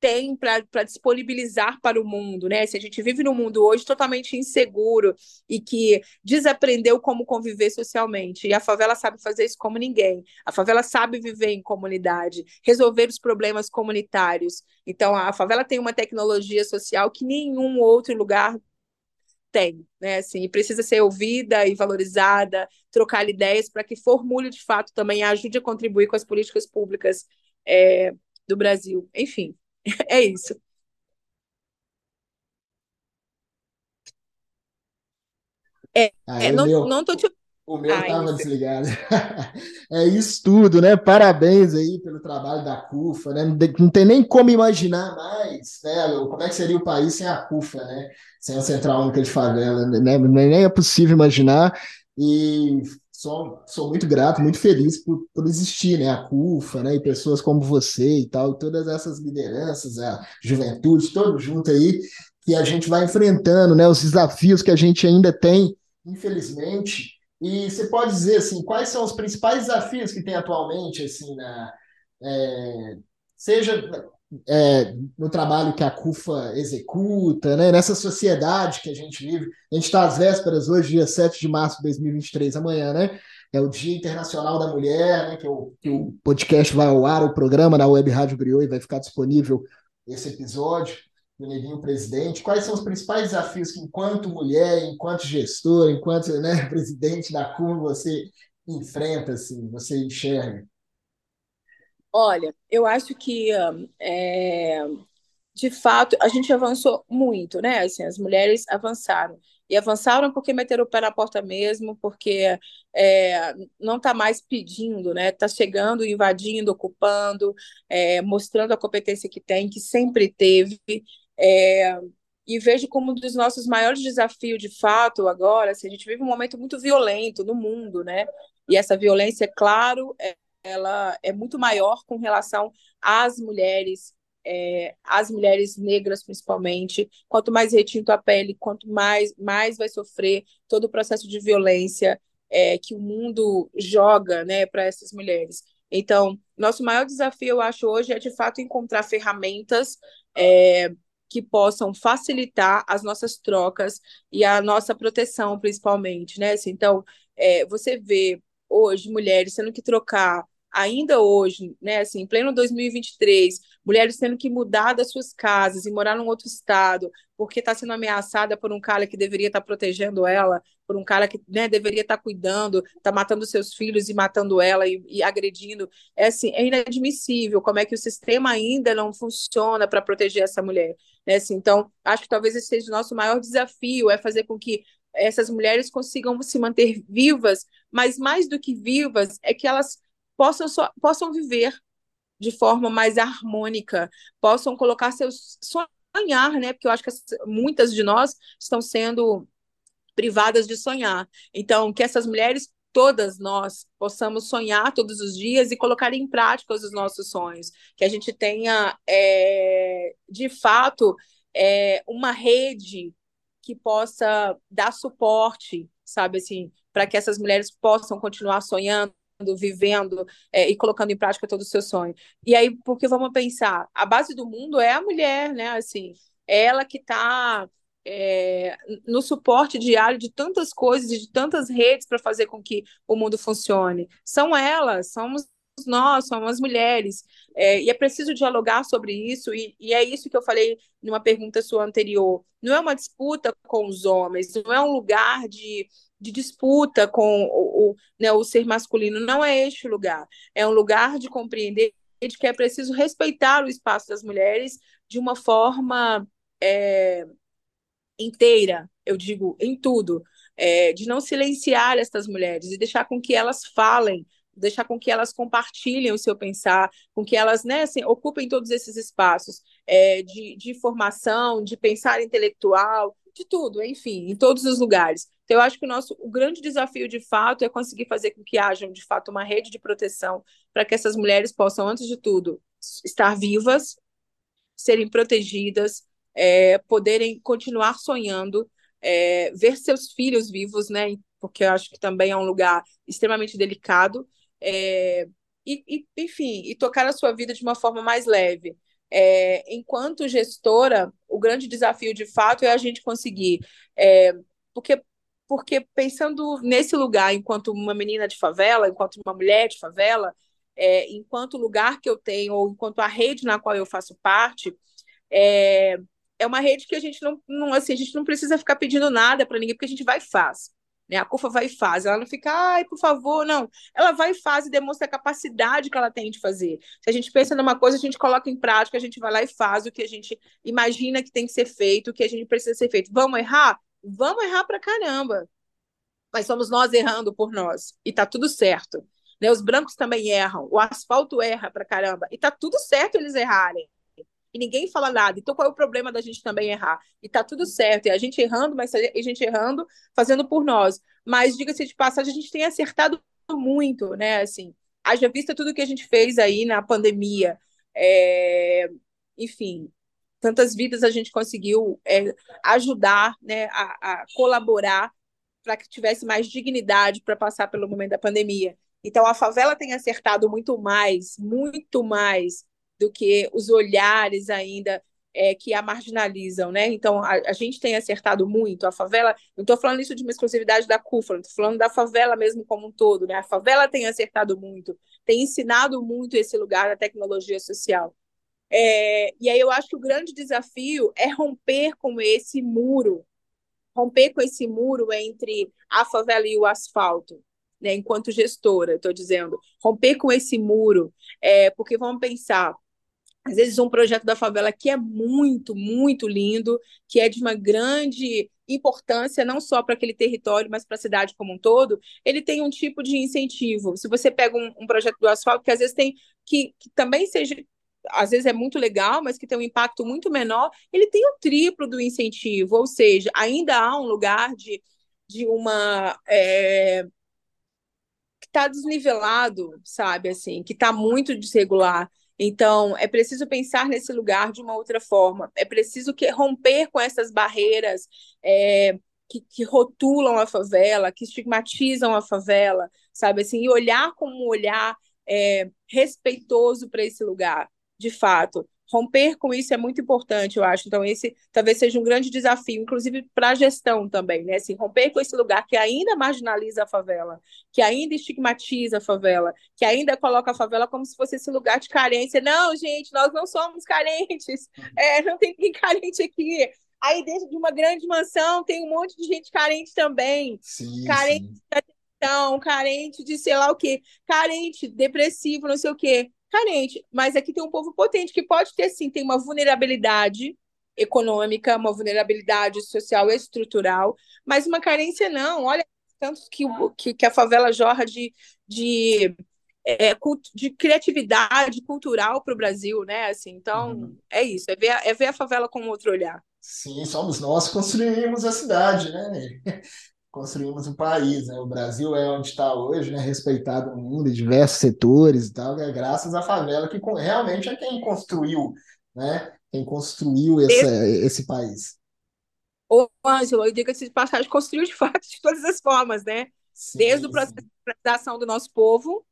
tem para disponibilizar para o mundo, né? Se a gente vive num mundo hoje totalmente inseguro e que desaprendeu como conviver socialmente, e a favela sabe fazer isso como ninguém. A favela sabe viver em comunidade, resolver os problemas comunitários. Então, a favela tem uma tecnologia social que nenhum outro lugar tem, né? Assim, precisa ser ouvida e valorizada, trocar ideias para que formule de fato também ajude a contribuir com as políticas públicas é, do Brasil. Enfim, é isso. É, é não, meu, não tô te... O meu estava desligado. é isso tudo, né? Parabéns aí pelo trabalho da CUFA, né? Não tem nem como imaginar mais, né? Como é que seria o país sem a CUFA, né? Sem a Central Única de Favela, né? Nem é possível imaginar. E sou, sou muito grato, muito feliz por, por existir, né? A CUFA, né? E pessoas como você e tal, todas essas lideranças, a juventude, todo junto aí, que a gente vai enfrentando, né? Os desafios que a gente ainda tem, infelizmente. E você pode dizer, assim, quais são os principais desafios que tem atualmente, assim, na, é, seja é, no trabalho que a CUFA executa, né? nessa sociedade que a gente vive. A gente está às vésperas, hoje, dia 7 de março de 2023, amanhã, né? É o Dia Internacional da Mulher, né? que, o, que o podcast vai ao ar, o programa na Web Rádio Griot, e vai ficar disponível esse episódio do Neguinho Presidente. Quais são os principais desafios que, enquanto mulher, enquanto gestor, enquanto né, presidente da CUFA, você enfrenta, assim, você enxerga? Olha, eu acho que é, de fato a gente avançou muito, né? Assim, as mulheres avançaram. E avançaram porque meteram o pé na porta mesmo, porque é, não está mais pedindo, né? Está chegando, invadindo, ocupando, é, mostrando a competência que tem, que sempre teve. E vejo como um dos nossos maiores desafios, de fato, agora, assim, a gente vive um momento muito violento no mundo, né? E essa violência, é claro, é ela é muito maior com relação às mulheres, é, às mulheres negras principalmente. Quanto mais retinto a pele, quanto mais, mais vai sofrer todo o processo de violência é, que o mundo joga né, para essas mulheres. Então, nosso maior desafio, eu acho, hoje é de fato encontrar ferramentas é, que possam facilitar as nossas trocas e a nossa proteção, principalmente, né? Assim, então, é, você vê hoje mulheres tendo que trocar ainda hoje, né, assim, em pleno 2023, mulheres tendo que mudar das suas casas e morar num outro estado, porque está sendo ameaçada por um cara que deveria estar tá protegendo ela, por um cara que né, deveria estar tá cuidando, está matando seus filhos e matando ela e, e, agredindo. É assim, é inadmissível como é que o sistema ainda não funciona para proteger essa mulher. Né? Assim, então, acho que talvez esse seja o nosso maior desafio, é fazer com que essas mulheres consigam se manter vivas, mas mais do que vivas, é que elas possam, possam viver de forma mais harmônica, possam colocar seus sonhar, né? Porque eu acho que muitas de nós estão sendo privadas de sonhar. Então, que essas mulheres todas nós possamos sonhar todos os dias e colocar em prática os nossos sonhos, que a gente tenha é, de fato é, uma rede que possa dar suporte, sabe assim, para que essas mulheres possam continuar sonhando, vivendo é, e colocando em prática todo o seu sonho. E aí, porque vamos pensar, a base do mundo é a mulher, né? Assim, ela que está é, no suporte diário de tantas coisas e de tantas redes para fazer com que o mundo funcione. São elas, somos nós, somos as mulheres. É, e é preciso dialogar sobre isso, e, e, é isso que eu falei numa pergunta sua anterior. Não é uma disputa com os homens, não é um lugar de, de disputa com o, o, né, o ser masculino, não é este lugar. É um lugar de compreender de que é preciso respeitar o espaço das mulheres de uma forma é, inteira, eu digo, em tudo. É, de não silenciar essas mulheres e deixar com que elas falem, deixar com que elas compartilhem o seu pensar, com que elas né, assim, ocupem todos esses espaços é, de, de formação, de pensar intelectual, de tudo, enfim, em todos os lugares. Então, eu acho que o nosso o grande desafio, de fato, é conseguir fazer com que haja, de fato, uma rede de proteção para que essas mulheres possam, antes de tudo, estar vivas, serem protegidas, é, poderem continuar sonhando, é, ver seus filhos vivos, né? Porque eu acho que também é um lugar extremamente delicado, é, e, e, enfim, e tocar a sua vida de uma forma mais leve. É, enquanto gestora, o grande desafio de fato é a gente conseguir. É, porque, porque pensando nesse lugar, enquanto uma menina de favela, enquanto uma mulher de favela, é, enquanto lugar que eu tenho, ou enquanto a rede na qual eu faço parte, é, é uma rede que a gente não, não assim, a gente não precisa ficar pedindo nada para ninguém, porque a gente vai e faz. Né? A CUFA vai e faz, ela não fica, ai, por favor, não. Ela vai e faz e demonstra a capacidade que ela tem de fazer. Se a gente pensa numa coisa, a gente coloca em prática, a gente vai lá e faz o que a gente imagina que tem que ser feito, o que a gente precisa ser feito. Vamos errar? Vamos errar pra caramba. Mas somos nós errando por nós. E tá tudo certo. Né? Os brancos também erram, o asfalto erra pra caramba. E tá tudo certo eles errarem e ninguém fala nada. Então, qual é o problema da gente também errar? E tá tudo certo, e a gente errando, mas a gente errando, fazendo por nós. Mas, diga-se de passagem, a gente tem acertado muito, né? Assim, haja vista tudo que a gente fez aí na pandemia. É... Enfim, tantas vidas a gente conseguiu é, ajudar, né, a, a colaborar para que tivesse mais dignidade para passar pelo momento da pandemia. Então, a favela tem acertado muito mais, muito mais do que os olhares ainda é, que a marginalizam, né? Então, a, a, gente tem acertado muito. A favela, não estou falando isso de uma exclusividade da CUFA, estou falando da favela mesmo como um todo, né? A favela tem acertado muito, tem ensinado muito esse lugar da tecnologia social. É, e aí eu acho que o grande desafio é romper com esse muro, romper com esse muro entre a favela e o asfalto. Né, enquanto gestora, estou dizendo, romper com esse muro, é, porque vamos pensar, às vezes um projeto da favela que é muito, muito lindo, que é de uma grande importância não só para aquele território, mas para a cidade como um todo, ele tem um tipo de incentivo. Se você pega um, um projeto do asfalto, que às vezes tem que, que, também seja, às vezes é muito legal, mas que tem um impacto muito menor, ele tem o triplo do incentivo, ou seja, ainda há um lugar de, de uma. É, que está desnivelado, sabe, assim, que está muito desregular. Então, é preciso pensar nesse lugar de uma outra forma. É preciso que romper com essas barreiras é, que, que, rotulam a favela, que estigmatizam a favela, sabe assim, e olhar como um olhar é, respeitoso para esse lugar, de fato romper com isso é muito importante, eu acho. Então, esse talvez seja um grande desafio, inclusive para a gestão também, né? Assim, romper com esse lugar que ainda marginaliza a favela, que ainda estigmatiza a favela, que ainda coloca a favela como se fosse esse lugar de carência. Não, gente, nós não somos carentes, é, não tem ninguém carente aqui. Aí, dentro de uma grande mansão, tem um monte de gente carente também. Sim, carente sim. carente de sei lá o quê, carente, depressivo, não sei o quê carente. Mas aqui tem um povo potente que pode ter, sim, tem uma vulnerabilidade econômica, uma vulnerabilidade social estrutural, mas uma carência não. Olha, tanto que, que, que a favela jorra de, de, é, de criatividade cultural para o Brasil, né? Assim, então, uhum. é isso, é ver, é ver a favela com outro olhar. Sim, somos nós que construímos a cidade, né? Construímos um país, né? O Brasil é onde está hoje, né? Respeitado no mundo em diversos setores e tal, é graças à favela que realmente é quem construiu, né? Quem construiu esse, esse país. Ô, Ângelo, eu digo que esse passagem construiu de fato de todas as formas, né? Sim, Desde o processo de ação do nosso povo,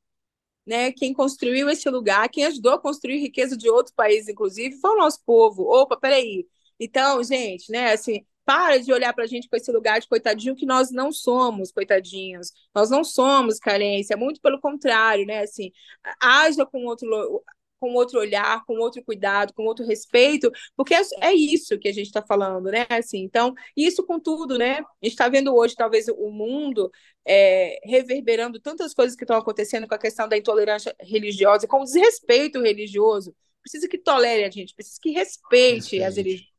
né? Quem construiu esse lugar, quem ajudou a construir riqueza de outros países, inclusive, foi o nosso povo. Opa, peraí. Então, gente, né? Assim, para de olhar para a gente com esse lugar de coitadinho, que nós não somos coitadinhos, nós não somos carência, muito pelo contrário, né? Assim, haja com outro, com outro olhar, com outro cuidado, com outro respeito, porque é, é isso que a gente está falando, né? Assim, então, isso com tudo, né? A gente está vendo hoje, talvez, o mundo é, reverberando tantas coisas que estão acontecendo com a questão da intolerância religiosa, com o desrespeito religioso. Precisa que tolere a gente, precisa que respeite, respeite. as religiões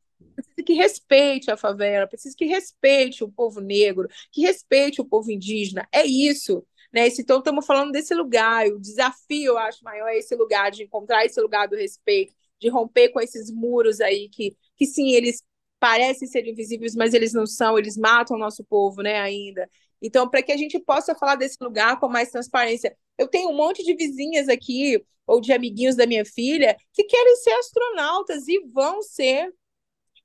que respeite a favela, precisa que respeite o povo negro, que respeite o povo indígena. É isso. Né? Então, estamos falando desse lugar. O desafio, eu acho, maior é esse lugar de encontrar esse lugar do respeito, de romper com esses muros aí que, que sim, eles parecem ser invisíveis, mas eles não são, eles matam o nosso povo, né, ainda. Então, para que a gente possa falar desse lugar com mais transparência. Eu tenho um monte de vizinhas aqui, ou de amiguinhos da minha filha, que querem ser astronautas e vão ser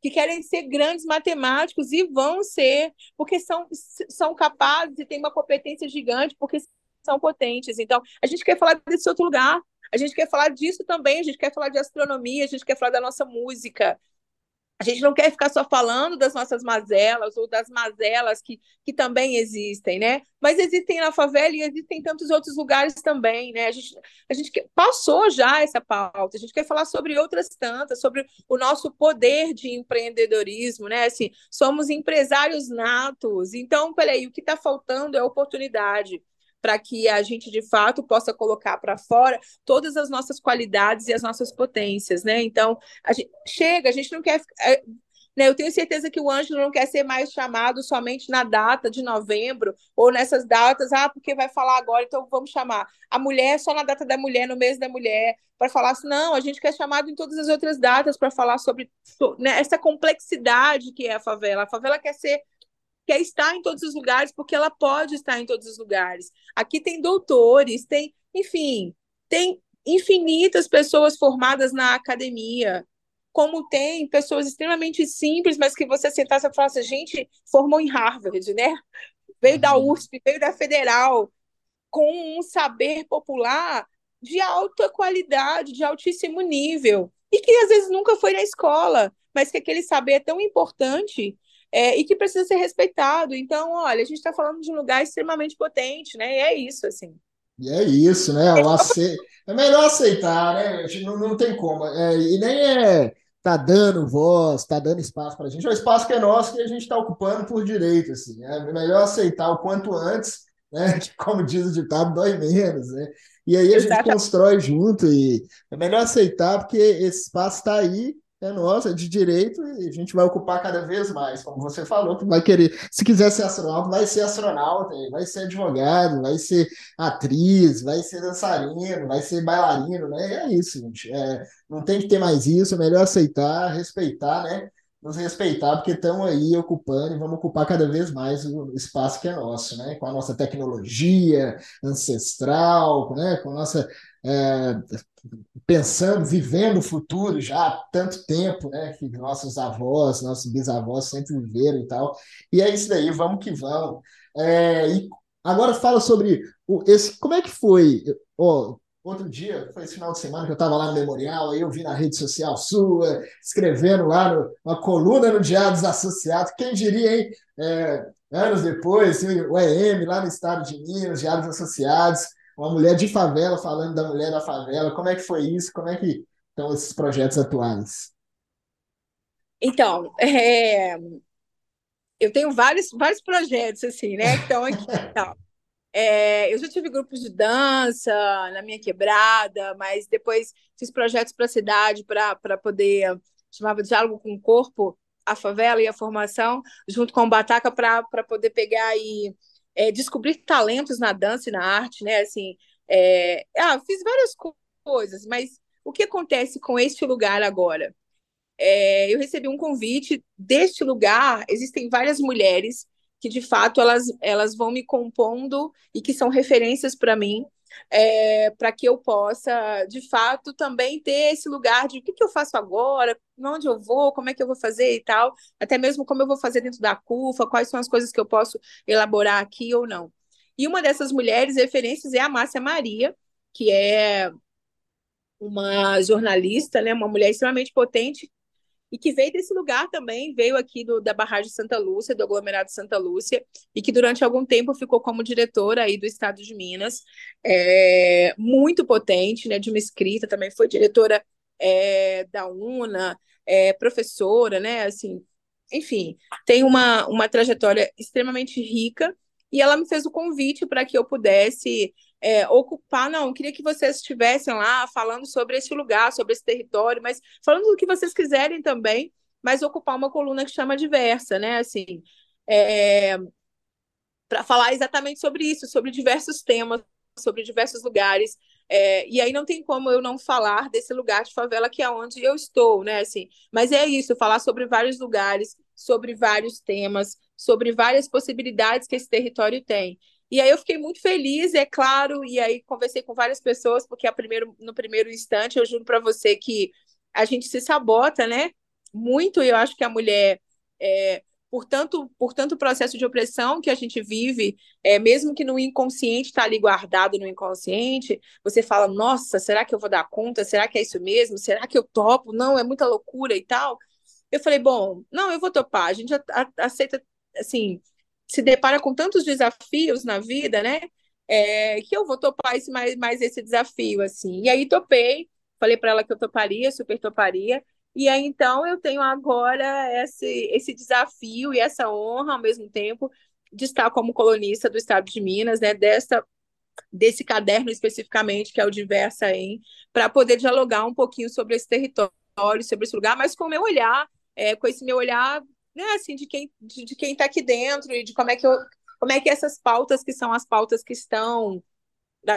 que querem ser grandes matemáticos e vão ser, porque são, são capazes e têm uma competência gigante, porque são potentes. Então, a gente quer falar desse outro lugar. a gente quer falar disso também, a gente quer falar de astronomia, a gente quer falar da nossa música, a gente não quer ficar só falando das nossas mazelas ou das mazelas que, que também existem, né? Mas existem na favela e existem em tantos outros lugares também, né? A gente, a gente passou já essa pauta, a gente quer falar sobre outras tantas, sobre o nosso poder de empreendedorismo, né? Assim, somos empresários natos, então, peraí, o que está faltando é oportunidade para que a gente de fato possa colocar para fora todas as nossas qualidades e as nossas potências, né? Então, a gente, chega, a gente não quer é, né, eu tenho certeza que o Ângelo não quer ser mais chamado somente na data de novembro ou nessas datas, ah, porque vai falar agora, então vamos chamar a mulher só na data da mulher, no mês da mulher, para falar assim, não, a gente quer chamado em todas as outras datas para falar sobre né, essa complexidade que é a favela. A favela quer ser quer estar em todos os lugares porque ela pode estar em todos os lugares. Aqui tem doutores, tem, enfim, tem infinitas pessoas formadas na academia, como tem pessoas extremamente simples, mas que você sentasse e falasse, gente, formou em Harvard, né? Veio da uhum. USP, veio da Federal, com um saber popular de alta qualidade, de altíssimo nível, e que às vezes nunca foi na escola, mas que aquele saber é tão importante é, e que precisa ser respeitado. Então, olha, a gente está falando de um lugar extremamente potente, né? E é isso, assim. E é isso, né? O ace... É melhor aceitar, né? A gente não, não tem como. É, e nem é tá dando voz, tá dando espaço para a gente. É o espaço que é nosso que a gente está ocupando por direito, assim. É melhor aceitar o quanto antes, né? Que, como diz o ditado, dói menos, né? E aí a gente constrói junto e é melhor aceitar porque esse espaço está aí é nossa, é de direito e a gente vai ocupar cada vez mais, como você falou, que vai querer, se quiser ser astronauta, vai ser astronauta, vai ser advogado, vai ser atriz, vai ser dançarino, vai ser bailarino, né? É isso, gente. É, não tem que ter mais isso, é melhor aceitar, respeitar, né? Nos respeitar, porque estão aí ocupando e vamos ocupar cada vez mais o espaço que é nosso, né? Com a nossa tecnologia ancestral, né? Com a nossa é, pensando, vivendo o futuro já há tanto tempo, né? Que nossos avós, nossos bisavós sempre viveram e tal. E é isso daí, vamos que vamos. É, e agora fala sobre o, esse, como é que foi? Outro dia, foi esse final de semana que eu estava lá no Memorial, aí eu vi na rede social sua, escrevendo lá no, uma coluna no Diário dos Associados, quem diria, hein? É, anos depois, o EM lá no estado de Minas, Diário dos Associados, uma mulher de favela falando da mulher da favela. Como é que foi isso? Como é que estão esses projetos atuais? Então, é... eu tenho vários, vários projetos, assim, né? Então, aqui, então, é... eu já tive grupos de dança na minha quebrada, mas depois fiz projetos para a cidade para poder, chamava Diálogo com o Corpo, a favela e a formação, junto com o Bataca, para poder pegar e é, descobrir talentos na dança e na arte, né? Assim, é, ah, fiz várias coisas, mas o que acontece com este lugar agora? É, eu recebi um convite deste lugar. Existem várias mulheres que, de fato, elas, elas vão me compondo e que são referências para mim é, para que eu possa, de fato, também ter esse lugar de o que, que eu faço agora, onde eu vou, como é que eu vou fazer e tal, até mesmo como eu vou fazer dentro da CUFA, quais são as coisas que eu posso elaborar aqui ou não. E uma dessas mulheres referências é a Márcia Maria, que é uma jornalista, né, uma mulher extremamente potente, e que veio desse lugar também, veio aqui do, da barragem Santa Lúcia, do aglomerado Santa Lúcia, e que durante algum tempo ficou como diretora aí do estado de Minas, é, muito potente, né, de uma escrita, também foi diretora é, da UNA, é, professora, né, assim, enfim, tem uma, uma trajetória extremamente rica, e ela me fez o convite para que eu pudesse é, ocupar, não, queria que vocês estivessem lá falando sobre esse lugar, sobre esse território, mas falando do que vocês quiserem também, mas ocupar uma coluna que chama diversa, né? Assim, é, para falar exatamente sobre isso, sobre diversos temas, sobre diversos lugares. É, e aí não tem como eu não falar desse lugar de favela que é onde eu estou, né? Assim, mas é isso, falar sobre vários lugares, sobre vários temas, sobre várias possibilidades que esse território tem. E aí eu fiquei muito feliz, é claro, e aí conversei com várias pessoas, porque a primeiro, no primeiro instante eu juro para você que a gente se sabota, né? Muito, e eu acho que a mulher, é, por tanto, por tanto processo de opressão que a gente vive, é, mesmo que no inconsciente está ali guardado no inconsciente, você fala, nossa, será que eu vou dar conta? Será que é isso mesmo? Será que eu topo? Não, é muita loucura e tal. Eu falei, bom, não, eu vou topar. A gente aceita, assim, se depara com tantos desafios na vida, né? É, que eu vou topar esse, mais, mais esse desafio, assim. E aí topei, falei para ela que eu toparia, super toparia. E aí, então, eu tenho agora esse, esse desafio e essa honra, ao mesmo tempo, de estar como colunista do Estado de Minas, né, dessa, desse caderno especificamente, que é o Diversa em, para poder dialogar um pouquinho sobre esse território, sobre esse lugar, mas com o meu olhar, é, com esse meu olhar, né, assim, de quem de, de quem está aqui dentro e de como é que eu, como é que essas pautas que são as pautas que estão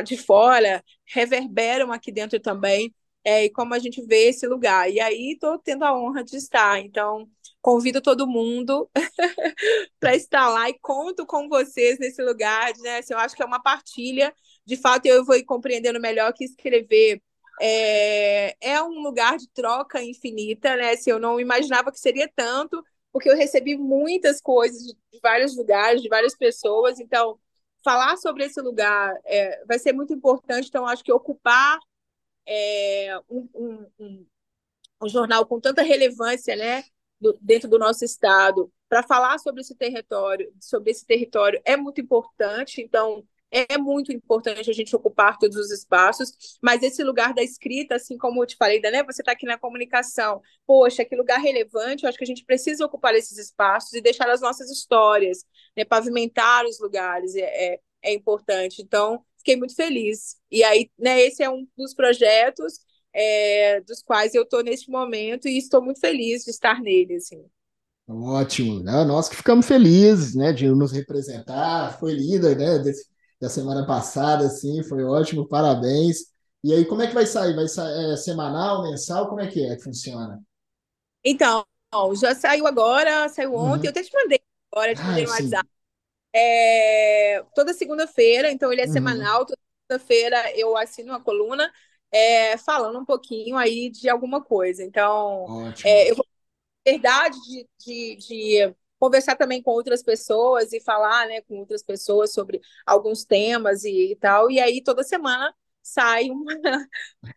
de fora reverberam aqui dentro também é, e como a gente vê esse lugar. E aí estou tendo a honra de estar. Então, convido todo mundo para estar lá e conto com vocês nesse lugar. Né? Assim, eu acho que é uma partilha. De fato, eu vou compreendendo melhor que escrever é, é um lugar de troca infinita, né? Assim, eu não imaginava que seria tanto, porque eu recebi muitas coisas de, vários lugares, de várias pessoas. Então, falar sobre esse lugar é, vai ser muito importante. Então, acho que ocupar é, um, um, um, um, jornal com tanta relevância né, do, dentro do nosso estado para falar sobre esse território, sobre esse território é muito importante. Então, é muito importante a gente ocupar todos os espaços, mas esse lugar da escrita, assim como eu te falei, né, você está aqui na comunicação, poxa, que lugar relevante, eu acho que a gente precisa ocupar esses espaços e deixar as nossas histórias, né, pavimentar os lugares, é, é, é importante. Então, fiquei muito feliz. E aí, né, esse é um dos projetos é, dos quais eu estou neste momento e estou muito feliz de estar nele, assim. Ótimo, né? nós que ficamos felizes, né, de nos representar, foi líder, né, desse, da semana passada, assim, foi ótimo, parabéns. E aí, como é que vai sair? Vai sair é, semanal, mensal? Como é que é que funciona? Então, já saiu agora, saiu ontem, uhum. eu até te mandei agora, te mandei no WhatsApp. É, toda segunda-feira, então ele é uhum. semanal, toda segunda-feira eu assino uma coluna é, falando um pouquinho aí de alguma coisa. Então, é, eu vou verdade de, de, de, conversar também com outras pessoas e falar né, com outras pessoas sobre alguns temas e, e tal. E aí toda semana sai uma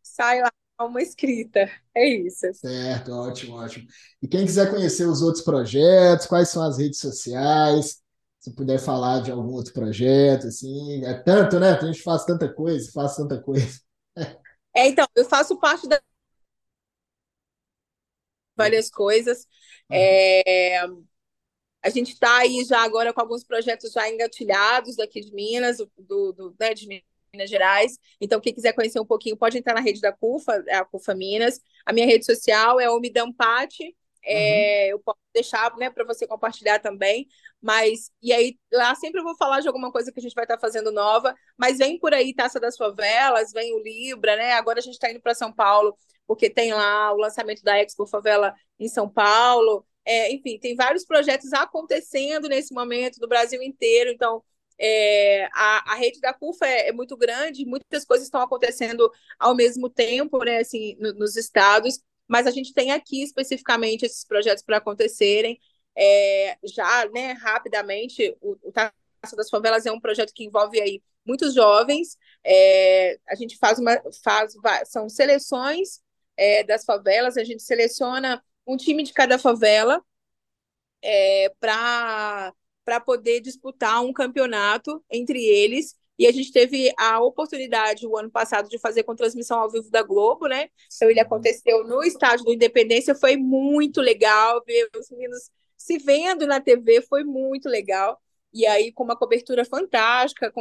sai lá uma escrita. É isso. Certo, ótimo, ótimo. E quem quiser conhecer os outros projetos, quais são as redes sociais? se puder falar de algum outro projeto, assim, é tanto, né? A gente faz tanta coisa, faz tanta coisa. É, então, eu faço parte da várias coisas. Uhum. É, a gente está aí já agora com alguns projetos já engatilhados daqui de Minas, do, do né, de Minas Gerais. Então, quem quiser conhecer um pouquinho, pode entrar na rede da CUFA, é a CUFA Minas. A minha rede social é o Midampate, é, uhum. Eu posso deixar né, para você compartilhar também. Mas, e aí, lá sempre eu vou falar de alguma coisa que a gente vai estar tá fazendo nova. Mas vem por aí Taça das Favelas, vem o Libra, né? Agora a gente está indo para São Paulo, porque tem lá o lançamento da Expo Favela em São Paulo. É, enfim, tem vários projetos acontecendo nesse momento no Brasil inteiro. Então, é, a, a, rede da CUFA é, é, muito grande, muitas coisas estão acontecendo ao mesmo tempo, né, assim, no, nos estados mas a gente tem aqui especificamente esses projetos para acontecerem. É, já, né, rapidamente, o, o Taça das Favelas é um projeto que envolve aí muitos jovens. É, a gente faz uma faz são seleções é, das favelas, a gente seleciona um time de cada favela é, para para poder disputar um campeonato entre eles e a gente teve a oportunidade, o ano passado, de fazer com transmissão ao vivo da Globo, né? Então, ele aconteceu no estádio do Independência, foi muito legal ver os meninos se vendo na TV, foi muito legal. E aí, com uma cobertura fantástica,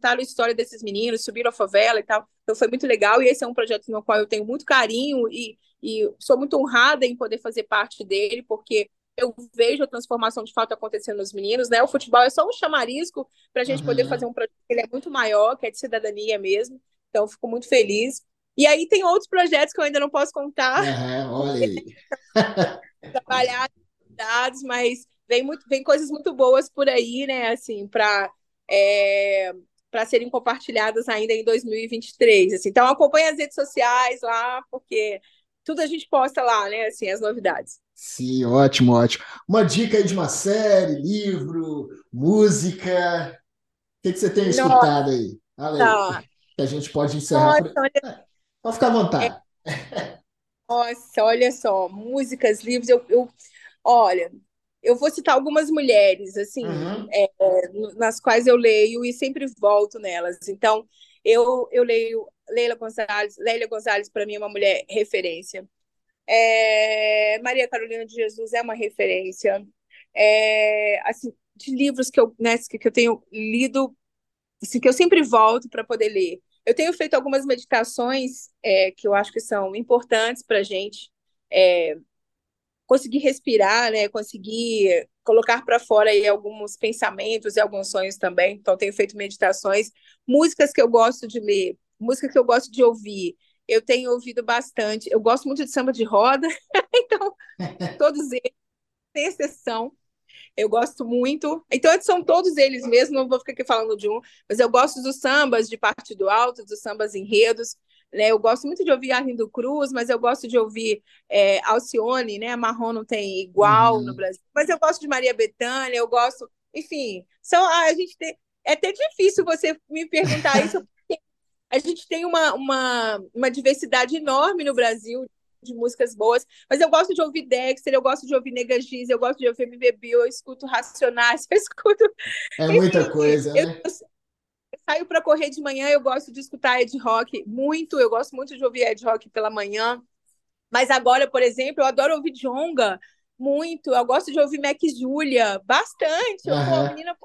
contaram a história desses meninos, subiram a favela e tal. Então, foi muito legal. E esse é um projeto no qual eu tenho muito carinho e, e sou muito honrada em poder fazer parte dele, porque eu vejo a transformação de fato acontecendo nos meninos, né? O futebol é só um chamarisco para a gente uhum. poder fazer um projeto que ele é muito maior, que é de cidadania mesmo. Então, fico muito feliz. E aí tem outros projetos que eu ainda não posso contar. Uhum, olha aí. Trabalhar dados, mas vem, muito, vem coisas muito boas por aí, né? Assim, para é, para serem compartilhadas ainda em 2023. Assim. Então, acompanhe as redes sociais lá, porque tudo a gente posta lá, né? Assim, as novidades. Sim, ótimo, ótimo. Uma dica aí de uma série, livro, música. O que, que você tem escutado aí? Aí. Que a gente pode encerrar. Nossa, por... olha... é, pode ficar à vontade. É... Nossa, olha só, músicas, livros, eu, eu olha, eu vou citar algumas mulheres, assim, uhum. é, nas quais eu leio e sempre volto nelas. Então, eu, eu leio Leila Gonzalez, Lélia Gonzalez, para mim, é uma mulher referência. É, Maria Carolina de Jesus é uma referência. É, assim, de livros que eu, né, que eu tenho lido, assim, que eu sempre volto para poder ler. Eu tenho feito algumas meditações é, que eu acho que são importantes para a gente é, conseguir respirar, né, conseguir colocar para fora aí alguns pensamentos e alguns sonhos também. Então, tenho feito meditações, músicas que eu gosto de ler, música que eu gosto de ouvir. Eu tenho ouvido bastante. Eu gosto muito de samba de roda, então todos eles, sem exceção. Eu gosto muito. Então, são todos eles mesmo, não vou ficar aqui falando de um, mas eu gosto dos sambas de partido alto, dos sambas enredos. Né? Eu gosto muito de ouvir Arlindo Cruz, mas eu gosto de ouvir é, Alcione, né? Marrom não tem igual uhum. no Brasil. Mas eu gosto de Maria Bethânia, eu gosto. Enfim, são, ah, a gente tem. É até difícil você me perguntar isso, porque a gente tem uma, uma, uma diversidade enorme no Brasil de músicas boas, mas eu gosto de ouvir Dexter, eu gosto de ouvir Nega Giz, eu gosto de ouvir MVB, eu escuto Racionais, eu escuto... É muita Enfim, coisa, eu, né? Eu, saio para correr de manhã, eu gosto de escutar Ed Rock muito, eu gosto muito de ouvir Ed Rock pela manhã, mas agora, por exemplo, eu adoro ouvir Jonga muito, eu gosto de ouvir Mac Julia bastante, eu, uhum. pô, menina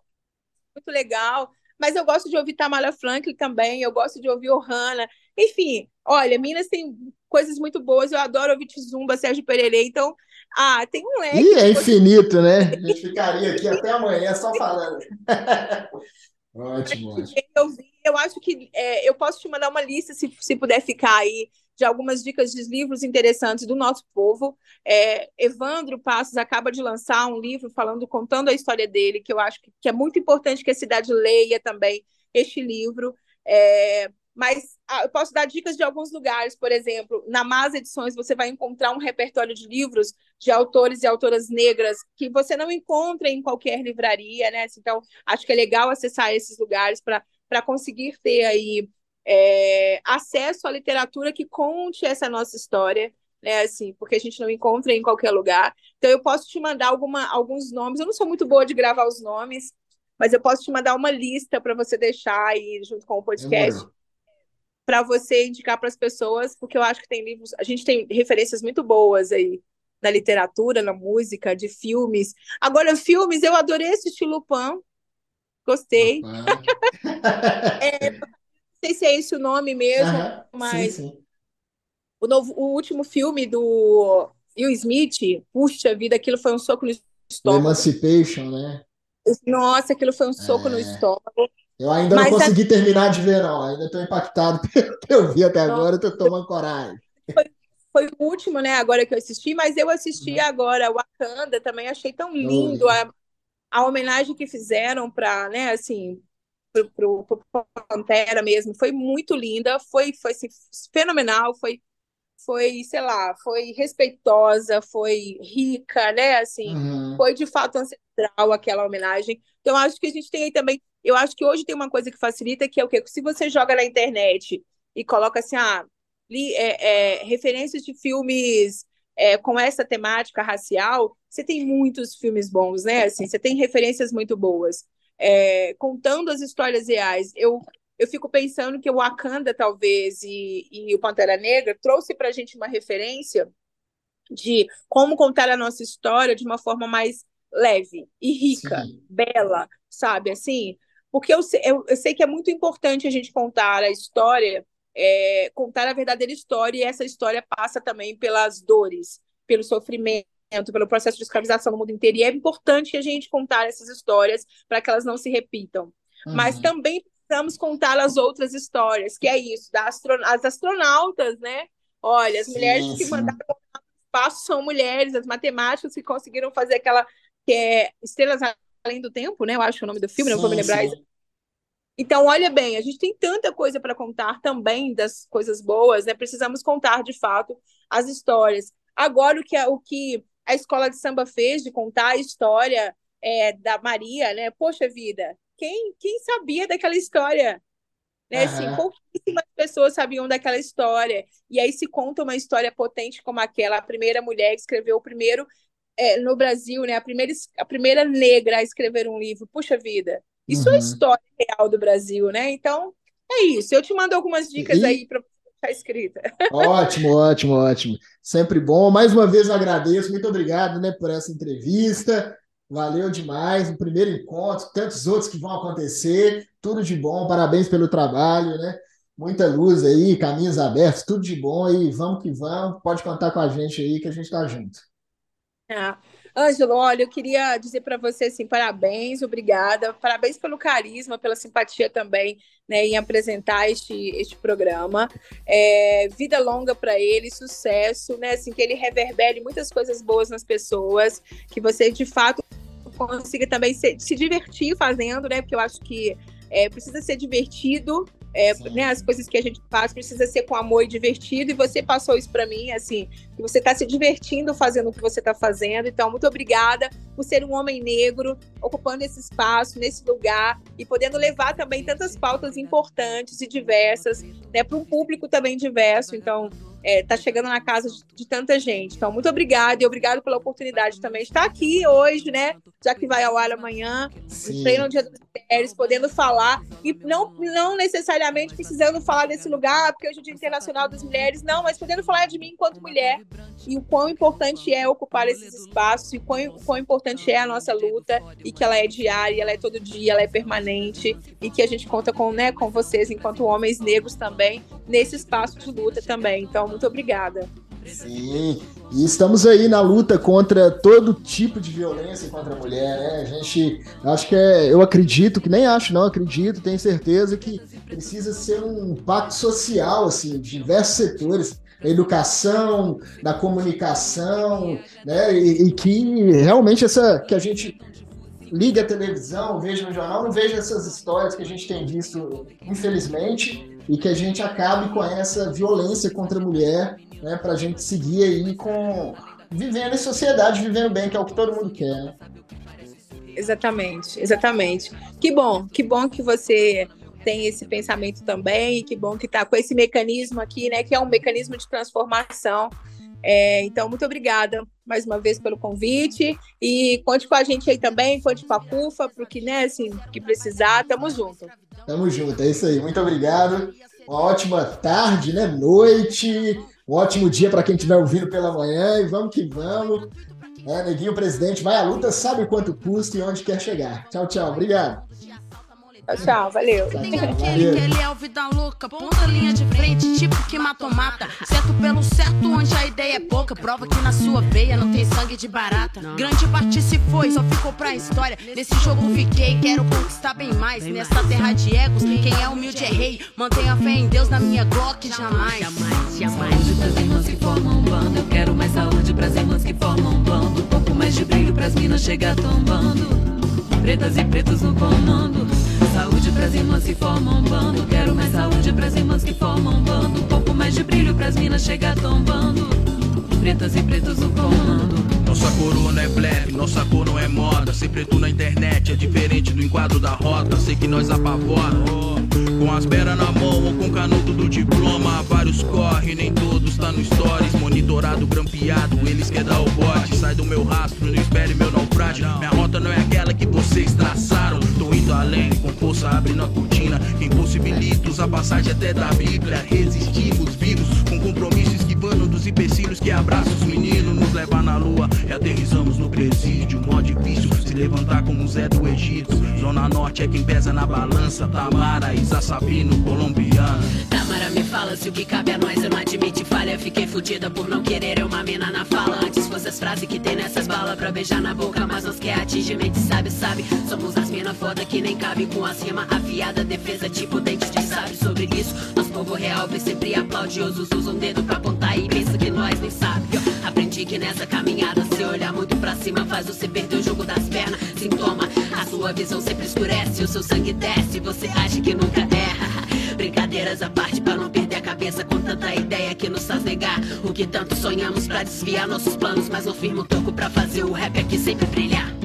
muito legal, mas eu gosto de ouvir Tamara Franklin também, eu gosto de ouvir Ohana, enfim, olha, Minas tem coisas muito boas, eu adoro ouvir Tizumba, Sérgio Pererê, então, ah, tem um leque. Ih, é infinito, né? A gente ficaria aqui até amanhã só falando. ótimo, ótimo. Eu, eu acho que é, eu posso te mandar uma lista, se, se puder ficar aí, de algumas dicas de livros interessantes do nosso povo. É, Evandro Passos acaba de lançar um livro falando, contando a história dele, que eu acho que, que é muito importante que a cidade leia também este livro. É, mas ah, eu posso dar dicas de alguns lugares, por exemplo, na Mas Edições você vai encontrar um repertório de livros de autores e autoras negras que você não encontra em qualquer livraria, né? Então, acho que é legal acessar esses lugares para conseguir ter aí é, acesso à literatura que conte essa nossa história, né? Assim, porque a gente não encontra em qualquer lugar. Então, eu posso te mandar alguma, alguns nomes. Eu não sou muito boa de gravar os nomes, mas eu posso te mandar uma lista para você deixar aí junto com o podcast para você indicar para as pessoas, porque eu acho que tem livros, a gente tem referências muito boas aí na literatura, na música, de filmes. Agora, filmes, eu adorei assistir Lupin, gostei. é, não sei se é esse o nome mesmo, mas sim, sim. O, novo, o último filme do Will Smith, puxa vida, aquilo foi um soco no estômago. Emancipation, né? Nossa, aquilo foi um soco é... no estômago. Eu ainda Mas não consegui a... terminar de ver, não. Ainda estou impactado pelo que eu vi até agora, estou tomando coragem. Foi, foi, o último, né? Agora que eu assisti, mas eu assisti uhum. agora Wakanda, também achei tão lindo a, a homenagem que fizeram para, né, assim, pro, pro, pro Pantera mesmo. Foi muito linda, foi, foi assim, fenomenal, foi foi, sei lá, foi respeitosa, foi rica, né? Assim, uhum. foi de fato ancestral aquela homenagem. Então, acho que a gente tem aí também eu acho que hoje tem uma coisa que facilita, que é o quê? Se você joga na internet e coloca assim, ah, li, é, é, referências de filmes é, com essa temática racial, você tem muitos filmes bons, né? Assim, você tem referências muito boas. É, contando as histórias reais. Eu, eu fico pensando que o Wakanda, talvez, e, e o Pantera Negra trouxe para a gente uma referência de como contar a nossa história de uma forma mais leve e rica, Sim. bela, sabe? Assim, porque eu, eu, eu sei que é muito importante a gente contar a história, é, contar a verdadeira história, e essa história passa também pelas dores, pelo sofrimento, pelo processo de escravização no mundo inteiro. E é importante a gente contar essas histórias para que elas não se repitam. Uhum. Mas também precisamos contar as outras histórias, que é isso, das as astronautas, né? Olha, as sim, mulheres sim. que mandaram para o espaço são mulheres, as matemáticas que conseguiram fazer aquela que é Estrelas Além do Tempo, né? Eu acho o nome do filme, sim, não vou me lembrar. Então, olha bem, a gente tem tanta coisa para contar também das coisas boas, né? Precisamos contar de fato as histórias. Agora, o que, o que a escola de samba fez de contar a história é, da Maria, né? Poxa vida, quem, quem sabia daquela história? Né? Uhum. Assim, pouquíssimas pessoas sabiam daquela história. E aí se conta uma história potente como aquela, a primeira mulher que escreveu o primeiro é, no Brasil, né? A primeira, a primeira negra a escrever um livro. Puxa vida, isso é uhum. é a história real do Brasil, né? Então, é isso. Eu te mando algumas dicas e... aí para ficar escrita. Ótimo, ótimo, ótimo. Sempre bom. Mais uma vez eu agradeço. Muito obrigado né, por essa entrevista. Valeu demais. O primeiro encontro, tantos outros que vão acontecer. Tudo de bom. Parabéns pelo trabalho, né? Muita luz aí, caminhos abertos, tudo de bom aí. Vamos que vamos. Pode contar com a gente aí que a gente está junto. Ah. Ângelo, olha, eu queria dizer para você assim, parabéns, obrigada, parabéns pelo carisma, pela simpatia também, né, em apresentar este, este programa. É, vida longa para ele, sucesso, né, assim que ele reverbere muitas coisas boas nas pessoas, que você de fato consiga também se, se divertir fazendo, né, porque eu acho que é, precisa ser divertido é, né, as coisas que a gente faz precisa ser com amor e divertido, e você passou isso para mim, assim, que você está se divertindo fazendo o que você está fazendo. Então, muito obrigada por ser um homem negro, ocupando esse espaço, nesse lugar, e podendo levar também tantas pautas importantes e diversas, né, para um público também diverso. Então, está é, tá chegando na casa de, de, tanta gente. Então, muito obrigada e obrigado pela oportunidade também de estar aqui hoje, né? Já que vai ao ar amanhã, treino Dia das Mulheres, podendo falar, e não, não necessariamente precisando falar desse lugar, porque hoje é o Dia Internacional das Mulheres, não, mas podendo falar de mim enquanto mulher e o quão importante é ocupar esses espaços, e quão, quão importante é a nossa luta, e que ela é diária, ela é todo dia, ela é permanente, e que a gente conta com, né, com vocês, enquanto homens negros também, nesse espaço de luta também. Então, muito obrigada. Sim, e estamos aí na luta contra todo tipo de violência contra a mulher, né? A gente, acho que é, eu acredito, que nem acho, não acredito, tenho certeza que precisa ser um pacto social, assim, de diversos setores, educação, da comunicação, né? E, e, que realmente essa, que a gente liga a televisão, veja no jornal, não veja essas histórias que a gente tem visto, infelizmente, e que a gente acabe com essa violência contra a mulher, né, para a gente seguir aí com vivendo em sociedade, vivendo bem, que é o que todo mundo quer. Né? Exatamente, exatamente. Que bom, que bom que você tem esse pensamento também, que bom que está com esse mecanismo aqui, né, que é um mecanismo de transformação. É, então, muito obrigada mais uma vez pelo convite e conte com a gente aí também, conte com a CUFA, para o que, né, assim, que precisar, tamo junto. Tamo junto, é isso aí. Muito obrigado. Uma ótima tarde, né? Noite. Um ótimo dia para quem estiver ouvindo pela manhã. E vamos que vamos. É, Neguinho Presidente vai à luta, sabe quanto custa e onde quer chegar. Tchau, tchau. Obrigado. Tchau, valeu. Tem aquele que ele é o vida louca, ponta linha de frente, tipo que matou mata. Certo pelo certo, onde a ideia é pouca. Prova que na sua veia não tem sangue de barata. Grande parte se foi, só ficou pra história. Nesse jogo fiquei, quero conquistar bem mais. Nessa terra de egos, quem é humilde é rei. Mantenha fé em Deus na minha Glock, jamais. Jamais, jamais. Saúde pras irmãs que formam um bando. Eu quero mais saúde pras irmãs que formam um bando. Um pouco mais de brilho pras minas chegar tombando. Pretas e pretos no comando. Saúde pras irmãs que formam um bando. Quero mais saúde pras irmãs que formam um bando. Um pouco mais de brilho pras minas chegar tombando. Pretas e pretos no comando. Nossa coroa é black, nossa cor não é moda. Ser preto na internet é diferente do enquadro da rota. Sei que nós apavora. Com as peras na mão ou com canudo do diploma. Vários corre, nem todos tá no stories. Monitorado, grampeado, eles quer dar o bote. Sai do meu rastro, não espere meu naufrágio. Minha rota não é aquela que vocês traçaram. Indo além, com força abrindo a cortina. Quem possibilita a passagem até da Bíblia. Resistimos vivos, com compromisso esquivando dos empecilhos que abraçam os meninos. Nos levar na lua e aterrizamos no presídio. Mó difícil se levantar como Zé do Egito. Zona Norte é quem pesa na balança. Tamara, Isa Sabino, colombiana. Tamara me fala se o que cabe a nós eu não admite falha. Fiquei fudida por não querer eu uma mina na fala. Antes fosse as frases que tem nessas balas pra beijar na boca. Mas nós quer atingir mente, sabe, sabe. Somos as mina foda que nem cabe com a cima afiada. Defesa tipo dentes de sabe sobre isso. Nosso povo real vem sempre aplaudiosos. Usa um dedo pra apontar e pensa que nós nem sabe. Aprendi que nessa caminhada, se olhar muito pra cima, faz você perder o jogo das pernas. Sintoma, a sua visão sempre escurece, o seu sangue desce, você acha que nunca erra. Brincadeiras à parte pra não perder a cabeça com tanta ideia que nos faz negar o que tanto sonhamos pra desviar nossos planos, mas não firma o toco pra fazer o rap aqui sempre brilhar.